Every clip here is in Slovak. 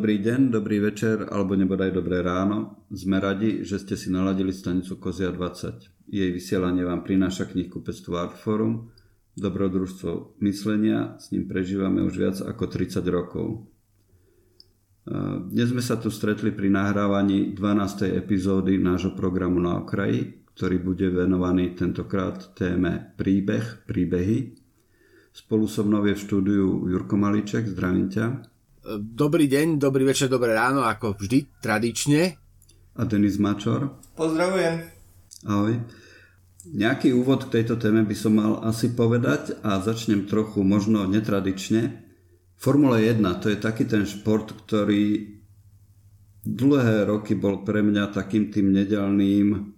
Dobrý deň, dobrý večer alebo nebodaj dobré ráno. Sme radi, že ste si naladili stanicu Kozia 20. Jej vysielanie vám prináša knihkupectvo Artforum, dobrodružstvo myslenia, s ním prežívame už viac ako 30 rokov. Dnes sme sa tu stretli pri nahrávaní 12. epizódy nášho programu na okraji, ktorý bude venovaný tentokrát téme príbeh, príbehy. Spolu so mnou je v štúdiu Jurko Maliček, zdravím ťa. Dobrý deň, dobrý večer, dobré ráno, ako vždy, tradične. A Denis Mačor. Pozdravujem. Ahoj. Nejaký úvod k tejto téme by som mal asi povedať a začnem trochu možno netradične. Formula 1 to je taký ten šport, ktorý dlhé roky bol pre mňa takým tým nedelným,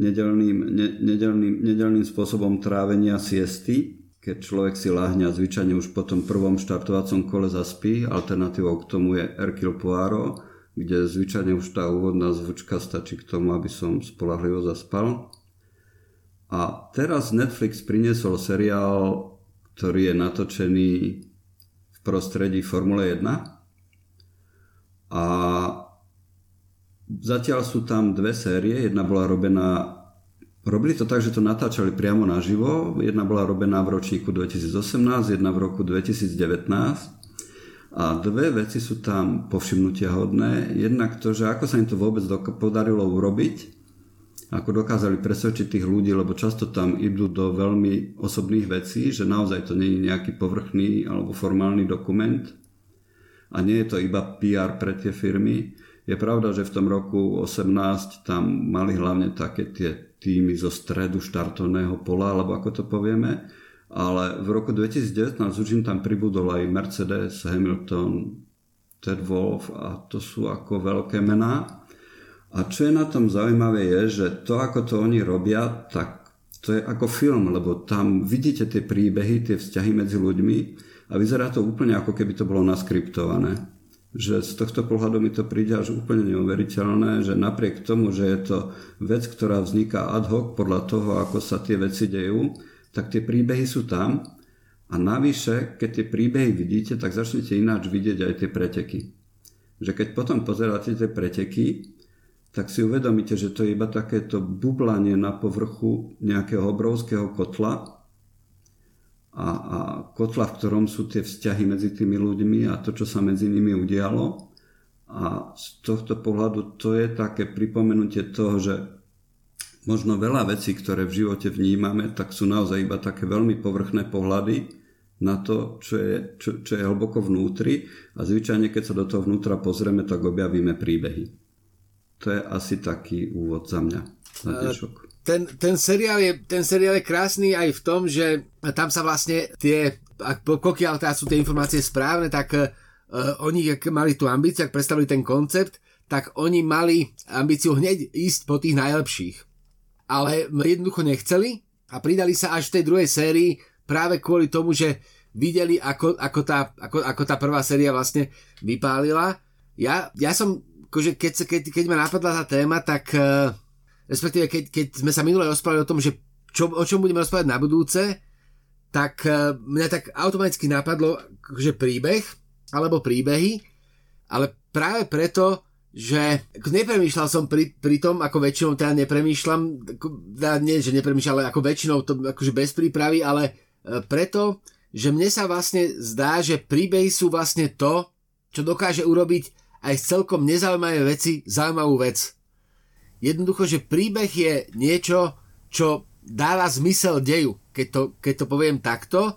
nedelným, ne, nedelným, nedelným spôsobom trávenia siesty keď človek si láhne a zvyčajne už po tom prvom štartovacom kole zaspí. Alternatívou k tomu je Hercule Poirot, kde zvyčajne už tá úvodná zvučka stačí k tomu, aby som spolahlivo zaspal. A teraz Netflix priniesol seriál, ktorý je natočený v prostredí Formule 1 a zatiaľ sú tam dve série, jedna bola robená Robili to tak, že to natáčali priamo naživo. Jedna bola robená v ročníku 2018, jedna v roku 2019. A dve veci sú tam povšimnutia hodné. Jednak to, že ako sa im to vôbec podarilo urobiť, ako dokázali presvedčiť tých ľudí, lebo často tam idú do veľmi osobných vecí, že naozaj to nie je nejaký povrchný alebo formálny dokument a nie je to iba PR pre tie firmy. Je pravda, že v tom roku 18 tam mali hlavne také tie týmy zo stredu štartovného pola, alebo ako to povieme. Ale v roku 2019 už im tam pribudol aj Mercedes, Hamilton, Ted Wolf a to sú ako veľké mená. A čo je na tom zaujímavé je, že to ako to oni robia, tak to je ako film, lebo tam vidíte tie príbehy, tie vzťahy medzi ľuďmi a vyzerá to úplne ako keby to bolo naskriptované že z tohto pohľadu mi to príde až úplne neuveriteľné, že napriek tomu, že je to vec, ktorá vzniká ad hoc podľa toho, ako sa tie veci dejú, tak tie príbehy sú tam a navyše, keď tie príbehy vidíte, tak začnete ináč vidieť aj tie preteky. Že keď potom pozeráte tie preteky, tak si uvedomíte, že to je iba takéto bublanie na povrchu nejakého obrovského kotla, a, a kotla, v ktorom sú tie vzťahy medzi tými ľuďmi a to, čo sa medzi nimi udialo. A z tohto pohľadu to je také pripomenutie toho, že možno veľa vecí, ktoré v živote vnímame, tak sú naozaj iba také veľmi povrchné pohľady na to, čo je, čo, čo je hlboko vnútri a zvyčajne, keď sa do toho vnútra pozrieme, tak objavíme príbehy. To je asi taký úvod za mňa. Na dnešok ten, ten, seriál je, ten seriál je krásny aj v tom, že tam sa vlastne tie, pokiaľ teda sú tie informácie správne, tak uh, oni, ak mali tú ambíciu, ak predstavili ten koncept, tak oni mali ambíciu hneď ísť po tých najlepších. Ale jednoducho nechceli a pridali sa až v tej druhej sérii práve kvôli tomu, že videli, ako, ako, tá, ako, ako tá prvá séria vlastne vypálila. Ja, ja som, akože keď, keď, keď ma napadla tá téma, tak uh, respektíve keď, keď sme sa minule rozprávali o tom, že čo, o čom budeme rozprávať na budúce, tak uh, mňa tak automaticky napadlo, že príbeh, alebo príbehy, ale práve preto, že nepremýšľal som pri, pri tom, ako väčšinou teda nepremýšľam, teda nie, že nepremýšľam, ale ako väčšinou to akože bez prípravy, ale uh, preto, že mne sa vlastne zdá, že príbehy sú vlastne to, čo dokáže urobiť aj z celkom nezaujímavé veci zaujímavú vec. Jednoducho, že príbeh je niečo, čo dáva zmysel deju, keď to, keď to poviem takto.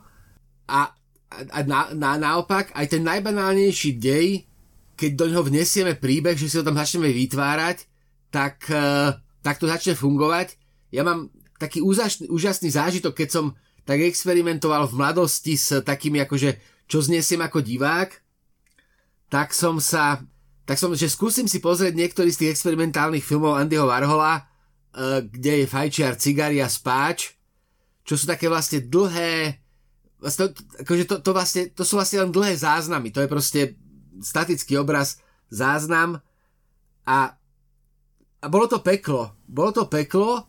A, a na, na, naopak, aj ten najbanálnejší dej, keď do ňoho vnesieme príbeh, že si ho tam začneme vytvárať, tak, uh, tak to začne fungovať. Ja mám taký úžasný, úžasný zážitok, keď som tak experimentoval v mladosti s takými akože, čo znesiem ako divák, tak som sa tak som, že skúsim si pozrieť niektorý z tých experimentálnych filmov Andyho Warhola, uh, kde je fajčiar, cigari a spáč, čo sú také vlastne dlhé, vlastne, akože to, to, vlastne, to sú vlastne len dlhé záznamy, to je proste statický obraz, záznam a, a bolo to peklo, bolo to peklo,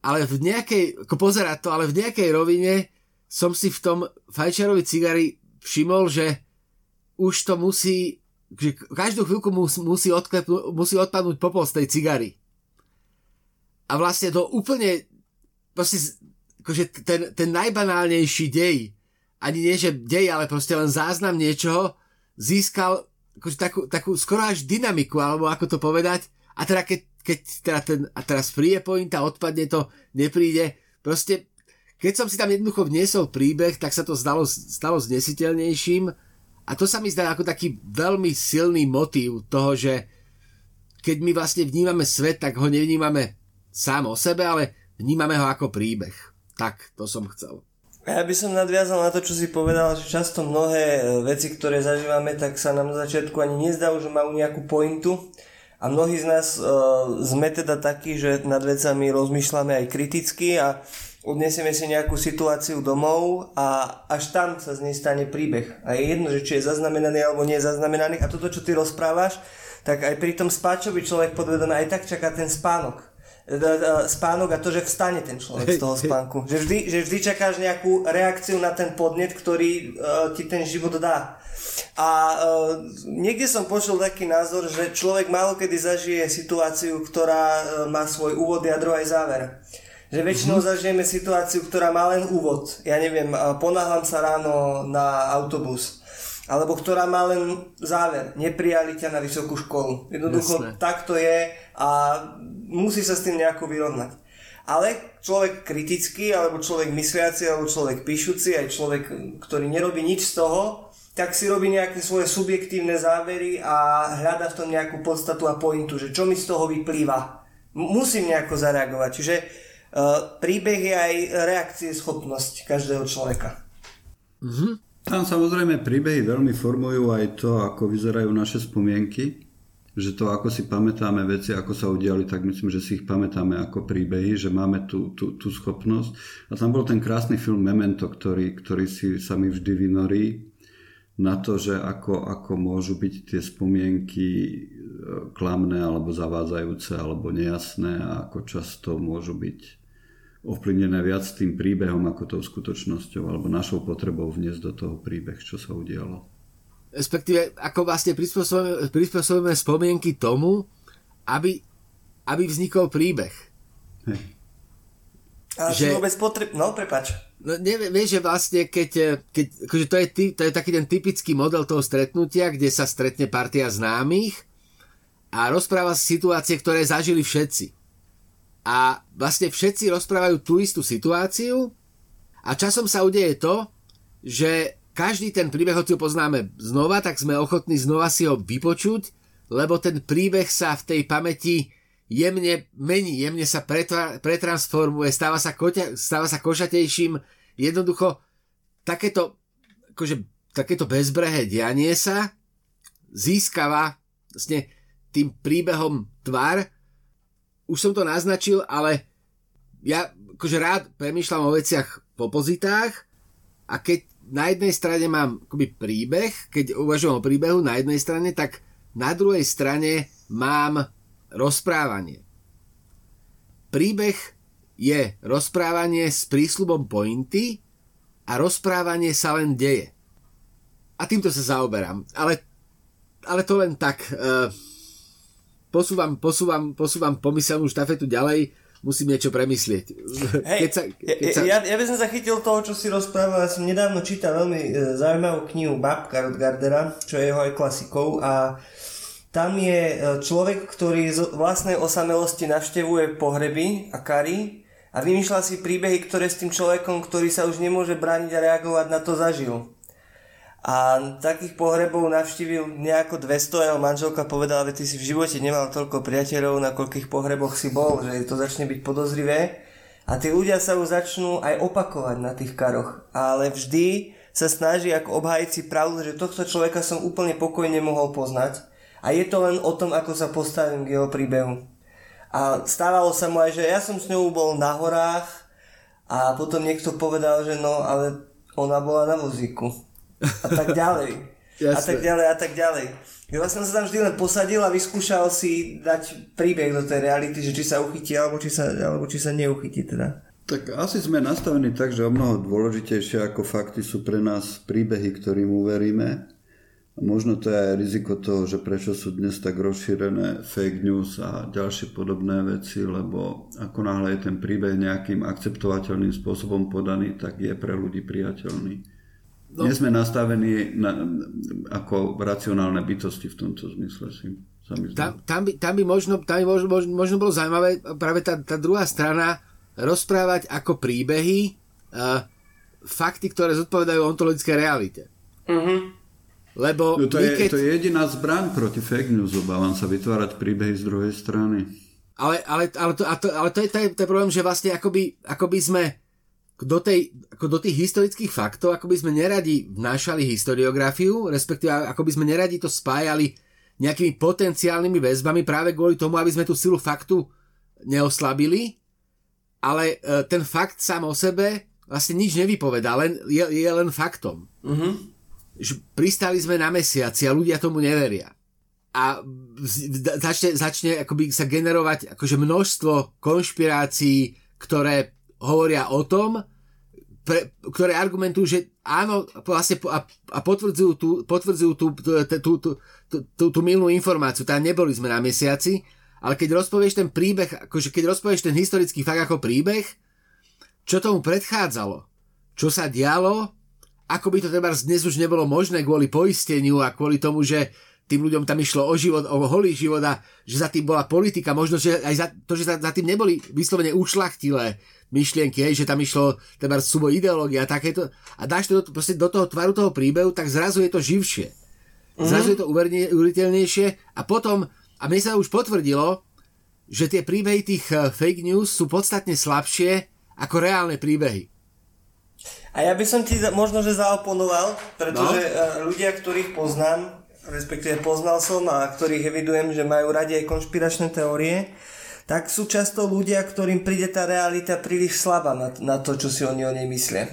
ale v nejakej, ako pozerať to, ale v nejakej rovine som si v tom fajčiarovi cigari všimol, že už to musí že každú chvíľku mus, musí, odklepnú, musí odpadnúť popol z tej cigary. A vlastne to úplne proste, akože ten, ten najbanálnejší dej, ani nie že dej, ale proste len záznam niečoho, získal akože takú, takú skoro až dynamiku, alebo ako to povedať. A teda keď, keď teda ten, a teraz príde pointa, odpadne to, nepríde. Proste, keď som si tam jednoducho vniesol príbeh, tak sa to stalo, stalo znesiteľnejším. A to sa mi zdá ako taký veľmi silný motív toho, že keď my vlastne vnímame svet, tak ho nevnímame sám o sebe, ale vnímame ho ako príbeh. Tak, to som chcel. Ja by som nadviazal na to, čo si povedal, že často mnohé e, veci, ktoré zažívame, tak sa nám na začiatku ani nezdajú, že majú nejakú pointu. A mnohí z nás uh, sme teda takí, že nad vecami rozmýšľame aj kriticky a odnesieme si nejakú situáciu domov a až tam sa z nej stane príbeh. A je jedno, že či je zaznamenaný alebo nie je zaznamenaný. A toto, čo ty rozprávaš, tak aj pri tom spáčovi človek podvedome aj tak čaká ten spánok spánok a to, že vstane ten človek z toho spánku. Že vždy, že vždy čakáš nejakú reakciu na ten podnet, ktorý uh, ti ten život dá. A uh, niekde som počul taký názor, že človek málo kedy zažije situáciu, ktorá uh, má svoj úvod, jadro aj záver. Že väčšinou mm-hmm. zažijeme situáciu, ktorá má len úvod. Ja neviem, ponáhľam sa ráno na autobus alebo ktorá má len záver. Neprijali ťa na vysokú školu. Jednoducho Jasne. tak to je a musí sa s tým nejako vyrovnať. Ale človek kritický, alebo človek mysliaci, alebo človek píšuci, aj človek, ktorý nerobí nič z toho, tak si robí nejaké svoje subjektívne závery a hľada v tom nejakú podstatu a pointu, že čo mi z toho vyplýva. Musím nejako zareagovať. Čiže príbeh je aj reakcie schopnosť každého človeka. Mm-hmm. Tam samozrejme príbehy veľmi formujú aj to, ako vyzerajú naše spomienky, že to, ako si pamätáme veci, ako sa udiali, tak myslím, že si ich pamätáme ako príbehy, že máme tú, tú, tú schopnosť. A tam bol ten krásny film Memento, ktorý, ktorý si sa mi vždy vynorí na to, že ako, ako môžu byť tie spomienky e, klamné alebo zavádzajúce alebo nejasné a ako často môžu byť ovplyvnené viac tým príbehom ako tou skutočnosťou alebo našou potrebou vniesť do toho príbeh, čo sa udialo. Respektíve, ako vlastne prispôsobíme, prispôsobíme spomienky tomu, aby, aby vznikol príbeh. Hej. Ale že, vôbec potreb... No, prepač. No, neviem, vieš, že vlastne, keď, keď akože to, je, to je taký ten typický model toho stretnutia, kde sa stretne partia známych a rozpráva si situácie, ktoré zažili všetci a vlastne všetci rozprávajú tú istú situáciu a časom sa udeje to, že každý ten príbeh, hoci ho poznáme znova, tak sme ochotní znova si ho vypočuť, lebo ten príbeh sa v tej pamäti jemne mení, jemne sa pretva, pretransformuje, stáva sa, koťa, stáva sa košatejším. Jednoducho takéto, akože, takéto bezbrehé dianie sa získava vlastne tým príbehom tvar, už som to naznačil, ale ja akože rád premýšľam o veciach v opozitách a keď na jednej strane mám akoby príbeh, keď uvažujem o príbehu na jednej strane, tak na druhej strane mám rozprávanie. Príbeh je rozprávanie s prísľubom pointy a rozprávanie sa len deje. A týmto sa zaoberám. Ale, ale to len tak. Uh, posúvam, posúvam, posúvam pomyselnú štafetu ďalej, musím niečo premyslieť. Hej, keď sa, keď sa... Ja, ja by som zachytil toho, čo si rozprával. Ja som nedávno čítal veľmi e, zaujímavú knihu Babka od Gardera, čo je jeho aj klasikou a tam je e, človek, ktorý z vlastnej osamelosti navštevuje pohreby a kary a vymýšľa si príbehy, ktoré s tým človekom, ktorý sa už nemôže brániť a reagovať na to zažil. A takých pohrebov navštívil nejako 200 a jeho manželka povedala, že ty si v živote nemal toľko priateľov, na koľkých pohreboch si bol, že to začne byť podozrivé. A tí ľudia sa už začnú aj opakovať na tých karoch. Ale vždy sa snaží ako obhajci pravdu, že tohto človeka som úplne pokojne mohol poznať. A je to len o tom, ako sa postavím k jeho príbehu. A stávalo sa mu aj, že ja som s ňou bol na horách a potom niekto povedal, že no, ale ona bola na vozíku a tak ďalej. Jasne. A tak ďalej, a tak ďalej. Ja vlastne sa tam vždy len posadil a vyskúšal si dať príbeh do tej reality, že či sa uchytí, alebo či sa, alebo či sa neuchytí teda. Tak asi sme nastavení tak, že o mnoho dôležitejšie ako fakty sú pre nás príbehy, ktorým uveríme. A možno to je aj riziko toho, že prečo sú dnes tak rozšírené fake news a ďalšie podobné veci, lebo ako náhle je ten príbeh nejakým akceptovateľným spôsobom podaný, tak je pre ľudí priateľný. No. Nie sme nastavení na, ako racionálne bytosti v tomto zmysle si. Tam, tam, by, tam by možno, tam by možno, možno, možno bolo zaujímavé práve tá, tá druhá strana rozprávať ako príbehy uh, fakty, ktoré zodpovedajú ontologické realite. Uh-huh. Lebo no to, je, keď... to je jediná zbraň proti fake news, obávam sa vytvárať príbehy z druhej strany. Ale, ale, ale, to, to, ale to, je, to, je, to je problém, že vlastne akoby, akoby sme do, tej, ako do tých historických faktov, ako by sme neradi vnášali historiografiu, respektíve ako by sme neradi to spájali nejakými potenciálnymi väzbami práve kvôli tomu, aby sme tú silu faktu neoslabili, ale e, ten fakt sám o sebe vlastne nič nevypovedá, len, je, je len faktom. Uh-huh že pristali sme na mesiaci a ľudia tomu neveria. A začne, začne akoby sa generovať akože množstvo konšpirácií, ktoré hovoria o tom, pre, ktoré argumentujú, že áno, vlastne a, a potvrdzujú tú, potvrdzujú tú, tú, tú, tú, tú, tú milnú informáciu. Tá neboli sme na mesiaci, ale keď rozpovieš ten príbeh, akože keď rozpovieš ten historický fakt ako príbeh, čo tomu predchádzalo, čo sa dialo, ako by to treba dnes už nebolo možné kvôli poisteniu a kvôli tomu, že tým ľuďom tam išlo o život, o holý život a že za tým bola politika, možno, že aj za to, že za, za tým neboli vyslovene ušlachtilé myšlienky, hej, že tam išlo teda súboj ideológia a takéto a dáš to do, proste do toho tvaru toho príbehu, tak zrazu je to živšie. Zrazu mm-hmm. je to uveriteľnejšie a potom, a mne sa už potvrdilo, že tie príbehy tých eh, fake news sú podstatne slabšie ako reálne príbehy. A ja by som ti možno, že zaoponoval, pretože no? ľudia, ktorých poznám, respektíve poznal som a ktorých evidujem, že majú radi aj konšpiračné teórie, tak sú často ľudia, ktorým príde tá realita príliš slabá na, na to, čo si oni o nej myslia.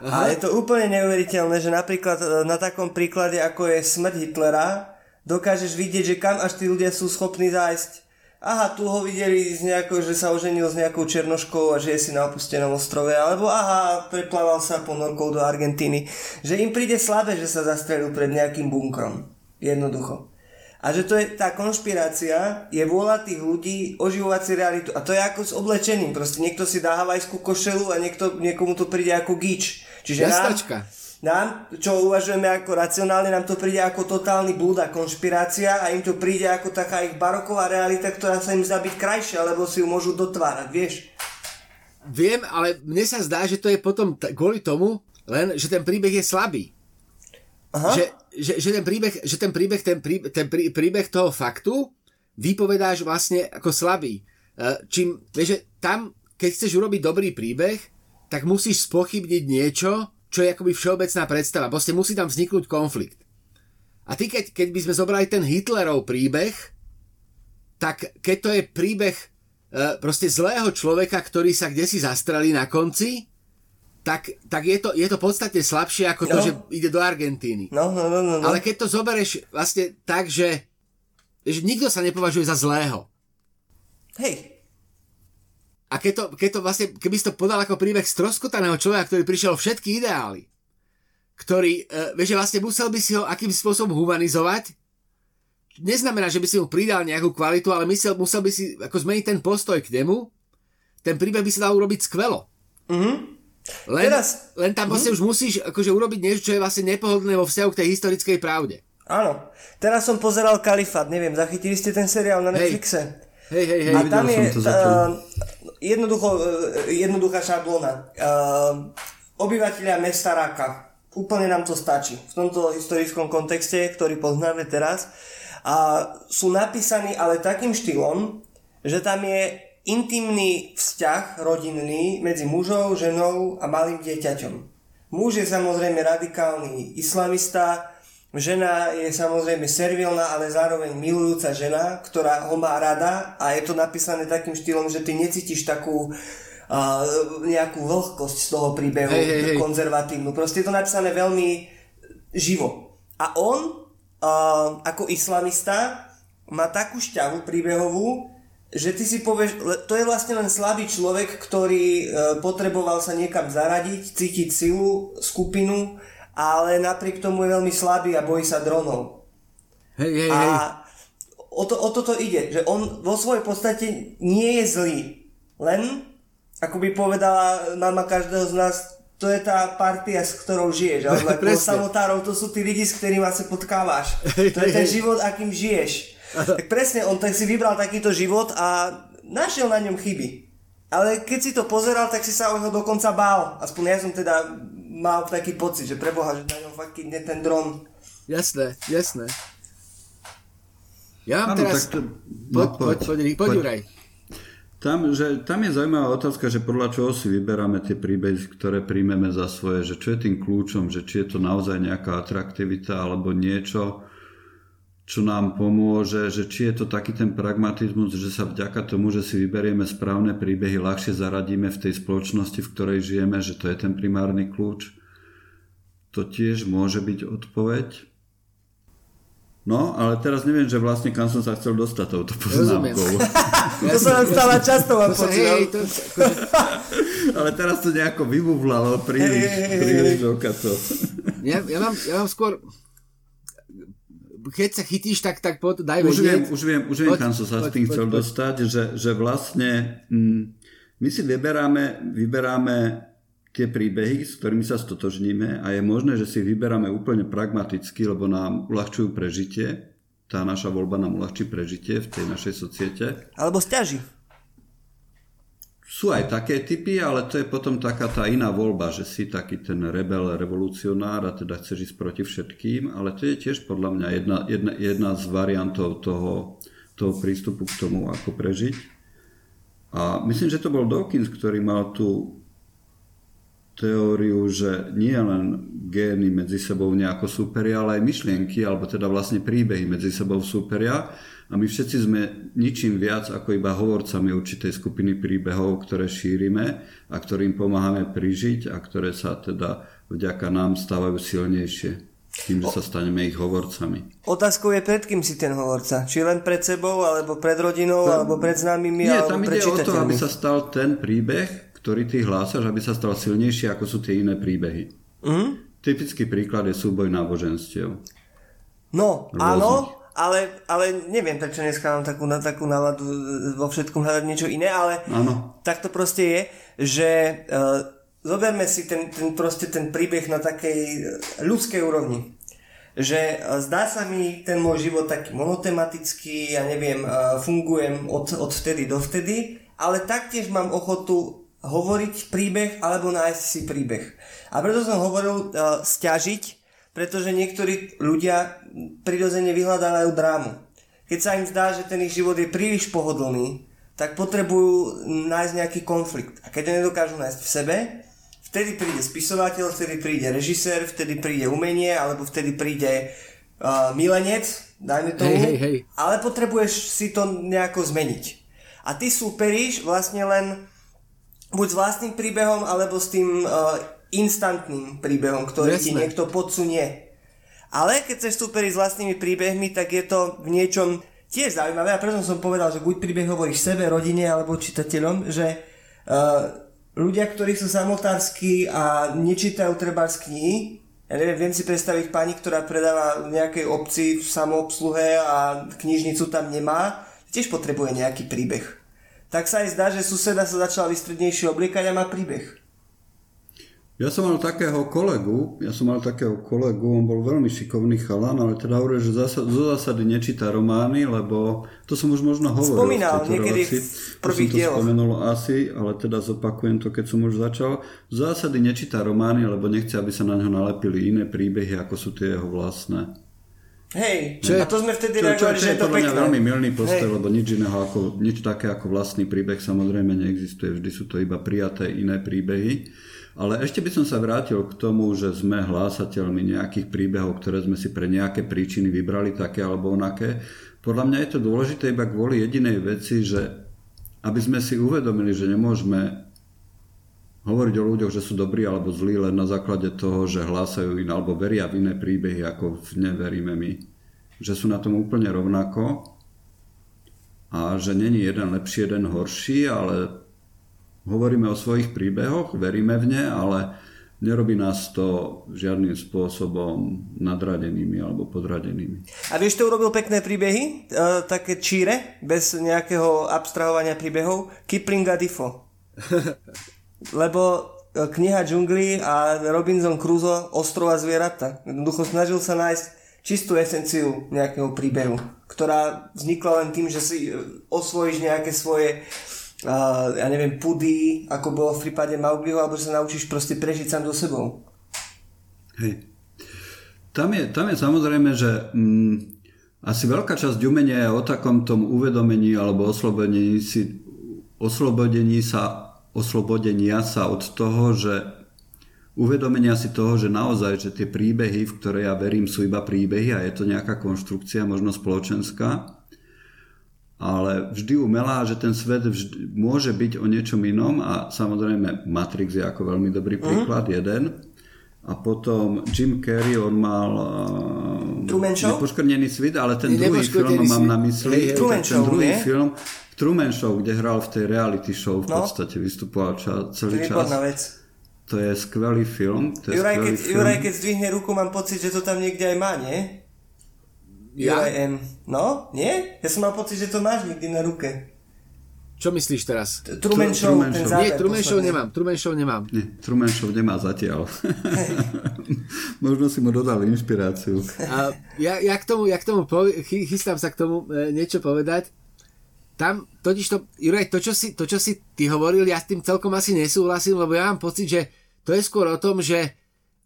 Aha. A je to úplne neuveriteľné, že napríklad e, na takom príklade, ako je smrť Hitlera, dokážeš vidieť, že kam až tí ľudia sú schopní zájsť aha, tu ho videli z nejako, že sa oženil s nejakou černoškou a žije si na opustenom ostrove, alebo aha, preplával sa ponorkou do Argentíny. Že im príde slabé, že sa zastrelil pred nejakým bunkrom. Jednoducho. A že to je tá konšpirácia, je vôľa tých ľudí oživovať si realitu. A to je ako s oblečením. Proste niekto si dá havajskú košelu a niekto, niekomu to príde ako gič. Čiže nám, nám, čo uvažujeme ako racionálne, nám to príde ako totálny blúd a konšpirácia a im to príde ako taká ich baroková realita, ktorá sa im zdá byť krajšia, lebo si ju môžu dotvárať, vieš? Viem, ale mne sa zdá, že to je potom t- kvôli tomu, len, že ten príbeh je slabý. Aha. Že, že, že ten príbeh, že ten príbeh, ten, prí, ten prí, príbeh toho faktu vypovedáš vlastne ako slabý. E, čím, vieš, že tam, keď chceš urobiť dobrý príbeh, tak musíš spochybniť niečo, čo je akoby všeobecná predstava. Proste musí tam vzniknúť konflikt. A ty, keď, keď by sme zobrali ten Hitlerov príbeh, tak keď to je príbeh e, proste zlého človeka, ktorý sa kde si zastrelí na konci, tak, tak je, to, je to podstatne slabšie ako no. to, že ide do Argentíny. No, no, no, no, no. Ale keď to zoberieš vlastne tak, že, že nikto sa nepovažuje za zlého. Hej, a keď to, keď to vlastne, keby si to podal ako príbeh stroskotaného človeka, ktorý prišiel všetky ideály, ktorý, uh, vieš, že vlastne musel by si ho akým spôsobom humanizovať, neznamená, že by si mu pridal nejakú kvalitu, ale musel, musel by si ako zmeniť ten postoj k nemu, ten príbeh by sa dal urobiť skvelo. Mm-hmm. Len, Teraz, len tam vlastne mm-hmm. už musíš akože urobiť niečo, čo je vlastne nepohodlné vo vzťahu k tej historickej pravde. Áno. Teraz som pozeral Kalifát, neviem, zachytili ste ten seriál na Netflixe? Hej, hej, hej. A tam je uh, jednoducho, uh, jednoduchá šablóna. Uh, obyvateľia mesta Raka. Úplne nám to stačí. V tomto historickom kontexte, ktorý poznáme teraz. A sú napísaní ale takým štýlom, že tam je intimný vzťah rodinný medzi mužou, ženou a malým dieťaťom. Muž je samozrejme radikálny islamista, Žena je samozrejme servilná, ale zároveň milujúca žena, ktorá ho má rada a je to napísané takým štýlom, že ty necítiš takú uh, nejakú vlhkosť z toho príbehu, hey, hey, hey. konzervatívnu. Proste je to napísané veľmi živo. A on, uh, ako islamista, má takú šťavu príbehovú, že ty si povieš, to je vlastne len slabý človek, ktorý uh, potreboval sa niekam zaradiť, cítiť silu, skupinu ale napriek tomu je veľmi slabý a bojí sa dronov. Hej, hej, a hej. o, to, o toto ide, že on vo svojej podstate nie je zlý. Len, ako by povedala mama každého z nás, to je tá partia, s ktorou žiješ. Ale ako samotárov, to sú tí lidi, s ktorými sa potkávaš. To je ten život, akým žiješ. Tak presne, on tak si vybral takýto život a našiel na ňom chyby. Ale keď si to pozeral, tak si sa o neho dokonca bál. Aspoň ja som teda mal taký pocit, že preboha, že na ňom fakt nie ten dron. Jasné, jasné. Ja mám Áno, teraz... tak to- no, poď, poď, poď, poď, poď, poď. Tam, že, tam je zaujímavá otázka, že podľa čoho si vyberáme tie príbehy, ktoré príjmeme za svoje, že čo je tým kľúčom, že či je to naozaj nejaká atraktivita alebo niečo, čo nám pomôže, že či je to taký ten pragmatizmus, že sa vďaka tomu, že si vyberieme správne príbehy, ľahšie zaradíme v tej spoločnosti, v ktorej žijeme, že to je ten primárny kľúč. To tiež môže byť odpoveď. No, ale teraz neviem, že vlastne kam som sa chcel dostať touto poznámkou. To sa nám stáva často, mám To sa, pocit. ale- to, akože, Ale teraz to nejako vybuvlalo príliš, hej, príliš okato. ja, ja, mám, ja mám skôr... Keď sa chytíš, tak, tak poď, daj Už viem, už viem, už viem Poď, kam som sa s tým poď, chcel poď. dostať, že, že vlastne mm, my si vyberáme, vyberáme tie príbehy, s ktorými sa stotožníme a je možné, že si vyberáme úplne pragmaticky, lebo nám uľahčujú prežitie. Tá naša voľba nám uľahčí prežitie v tej našej societe. Alebo stiaží. Sú aj také typy, ale to je potom taká tá iná voľba, že si taký ten rebel, revolucionár a teda chceš ísť proti všetkým, ale to je tiež podľa mňa jedna, jedna, jedna z variantov toho, toho prístupu k tomu, ako prežiť. A myslím, že to bol Dawkins, ktorý mal tú teóriu, že nie len gény medzi sebou nejako súperia, ale aj myšlienky, alebo teda vlastne príbehy medzi sebou súperia. A my všetci sme ničím viac ako iba hovorcami určitej skupiny príbehov, ktoré šírime a ktorým pomáhame prižiť a ktoré sa teda vďaka nám stávajú silnejšie. Tým, že sa staneme ich hovorcami. Otázkou je, pred kým si ten hovorca. Či len pred sebou, alebo pred rodinou, alebo pred známymi, Nie, alebo tam ide o to, aby sa stal ten príbeh, ktorý ty hlásaš, aby sa stal silnejší, ako sú tie iné príbehy. Mhm. Typický príklad je súboj náboženstiev. No, Rôznych. áno, ale, ale neviem, prečo dneska mám takú, na, takú náladu e, vo všetkom hľadať niečo iné, ale Áno. tak to proste je, že uh, zoberme si ten, ten, proste ten príbeh na takej e, ľudskej úrovni. Že zdá sa mi ten môj život taký monotematický, ja neviem, fungujem od, od vtedy do vtedy, ale taktiež mám ochotu hovoriť príbeh alebo nájsť si príbeh. A preto som hovoril uh, stiažiť, pretože niektorí ľudia prirodzene vyhľadávajú drámu. Keď sa im zdá, že ten ich život je príliš pohodlný, tak potrebujú nájsť nejaký konflikt. A keď ho nedokážu nájsť v sebe, vtedy príde spisovateľ, vtedy príde režisér, vtedy príde umenie, alebo vtedy príde uh, milenec, dajme tomu. Hej, hej, hej. Ale potrebuješ si to nejako zmeniť. A ty súperíš vlastne len buď s vlastným príbehom, alebo s tým uh, instantným príbehom, ktorý ti Jasné. niekto podsunie. Ale keď chceš superiť s vlastnými príbehmi, tak je to v niečom tiež zaujímavé a preto som povedal, že buď príbeh hovoríš sebe, rodine alebo čitateľom, že uh, ľudia, ktorí sú samotársky a nečítajú treba z knihy, ja neviem, viem si predstaviť pani, ktorá predáva v nejakej obci v samoobsluhe a knižnicu tam nemá, tiež potrebuje nejaký príbeh. Tak sa aj zdá, že suseda sa začala vystrednejšie obliekať a má príbeh. Ja som mal takého kolegu, ja som mal takého kolegu, on bol veľmi šikovný chalan, ale teda hovoril, že zasa, zo zásady nečíta romány, lebo to som už možno hovoril. Spomínal v niekedy relácii. v prvých som to dieloch. spomenul asi, ale teda zopakujem to, keď som už začal. Z zásady nečíta romány, lebo nechce, aby sa na ňo nalepili iné príbehy, ako sú tie jeho vlastné. Hej, Čo je- a to sme vtedy Čo, čo, reagovali, čo že je to pekné. veľmi milný postoj, Hej. lebo nič iného ako, nič také ako vlastný príbeh samozrejme neexistuje, vždy sú to iba prijaté iné príbehy. Ale ešte by som sa vrátil k tomu, že sme hlásateľmi nejakých príbehov, ktoré sme si pre nejaké príčiny vybrali také alebo onaké. Podľa mňa je to dôležité iba kvôli jedinej veci, že aby sme si uvedomili, že nemôžeme hovoriť o ľuďoch, že sú dobrí alebo zlí len na základe toho, že hlásajú iné alebo veria v iné príbehy, ako v ne veríme my. Že sú na tom úplne rovnako a že není jeden lepší, jeden horší, ale hovoríme o svojich príbehoch, veríme v ne, ale nerobí nás to žiadnym spôsobom nadradenými alebo podradenými. A vieš, to urobil pekné príbehy, e, také číre, bez nejakého abstrahovania príbehov, Kipling a Difo. Lebo e, kniha džungli a Robinson Crusoe Ostrova zvieratá. Jednoducho snažil sa nájsť čistú esenciu nejakého príbehu, ktorá vznikla len tým, že si e, osvojíš nejaké svoje uh, ja neviem, pudy, ako bolo v prípade Maugliho, alebo že sa naučíš proste prežiť sám so sebou. Hej. Tam je, tam je samozrejme, že mm, asi veľká časť umenia je o takom tom uvedomení alebo oslobodení, si, oslobodení sa, oslobodenia sa od toho, že uvedomenia si toho, že naozaj, že tie príbehy, v ktoré ja verím, sú iba príbehy a je to nejaká konštrukcia, možno spoločenská ale vždy umelá, že ten svet vždy, môže byť o niečom inom a samozrejme Matrix je ako veľmi dobrý mhm. príklad, mm. jeden. A potom Jim Carrey, on mal uh, Truman Show? nepoškrnený svet, ale ten druhý film mám na mysli. Ten, druhý film, Truman Show, kde hral v tej reality show v no. podstate, vystupoval ča, celý čas. Vec. To je skvelý film. To je Juraj, skvelý keď, film. Juraj, keď zdvihne ruku, mám pocit, že to tam niekde aj má, nie? Ja? UIM. No, nie? Ja som mal pocit, že to máš niekde na ruke. Čo myslíš teraz? Truman Show, Truman ten záver Nie, Truman Show nemám, Truman Show nemám. Nie, Truman Show nemá zatiaľ. Možno si mu dodal inšpiráciu. A ja, ja k tomu, ja k tomu povie, chy, chystám sa k tomu e, niečo povedať. Tam totiž to, Juraj, to čo, si, to, čo si ty hovoril, ja s tým celkom asi nesúhlasím, lebo ja mám pocit, že to je skôr o tom, že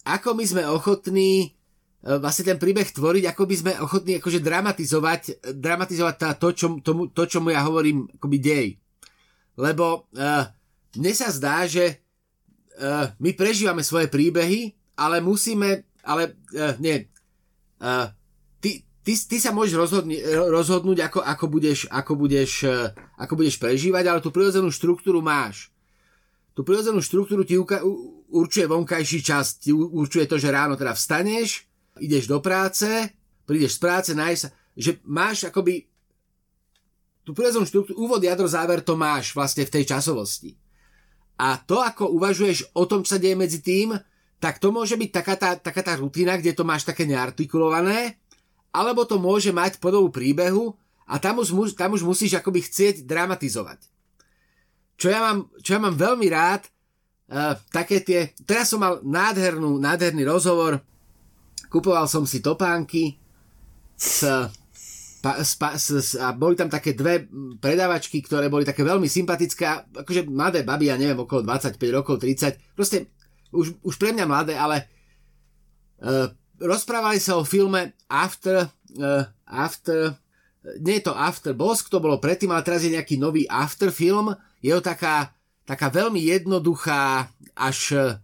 ako my sme ochotní e, vlastne ten príbeh tvoriť, ako by sme ochotní akože dramatizovať, dramatizovať tá, to, čo, tomu, to, čomu ja hovorím akoby dej. Lebo uh, mne sa zdá, že uh, my prežívame svoje príbehy, ale musíme, ale uh, nie, uh, ty, ty, sa môžeš rozhodni, rozhodnúť, ako, ako, budeš, ako, budeš, uh, ako budeš prežívať, ale tú prirodzenú štruktúru máš. Tú prirodzenú štruktúru ti uka- určuje vonkajší čas, ti určuje to, že ráno teda vstaneš, ideš do práce, prídeš z práce, nájsť sa, že máš akoby tú prirodzenú štruktúru, úvod, jadro, záver, to máš vlastne v tej časovosti. A to, ako uvažuješ o tom, čo sa deje medzi tým, tak to môže byť taká tá, taká tá rutina, kde to máš také neartikulované, alebo to môže mať podobu príbehu a tam už, tam už musíš akoby chcieť dramatizovať. Čo ja mám, čo ja mám veľmi rád, uh, také tie, teraz som mal nádhernú, nádherný rozhovor, kupoval som si topánky s pa, spa, s, s, a boli tam také dve predávačky, ktoré boli také veľmi sympatické, akože mladé baby, ja neviem, okolo 25 rokov, 30, proste už, už pre mňa mladé, ale uh, rozprávali sa o filme After, uh, After, nie je to After Bosk, to bolo predtým, ale teraz je nejaký nový After film, je to taká, taká veľmi jednoduchá, až uh,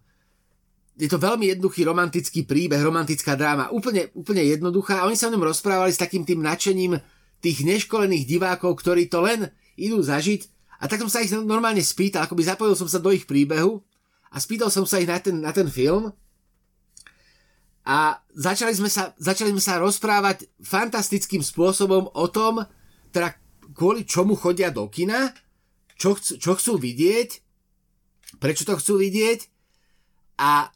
je to veľmi jednoduchý romantický príbeh, romantická dráma, úplne, úplne jednoduchá. A oni sa o ňom rozprávali s takým tým nadšením tých neškolených divákov, ktorí to len idú zažiť. A tak som sa ich normálne spýtal, akoby zapojil som sa do ich príbehu a spýtal som sa ich na ten, na ten film a začali sme, sa, začali sme sa rozprávať fantastickým spôsobom o tom, teda kvôli čomu chodia do kina, čo, chcú, čo chcú vidieť, prečo to chcú vidieť. A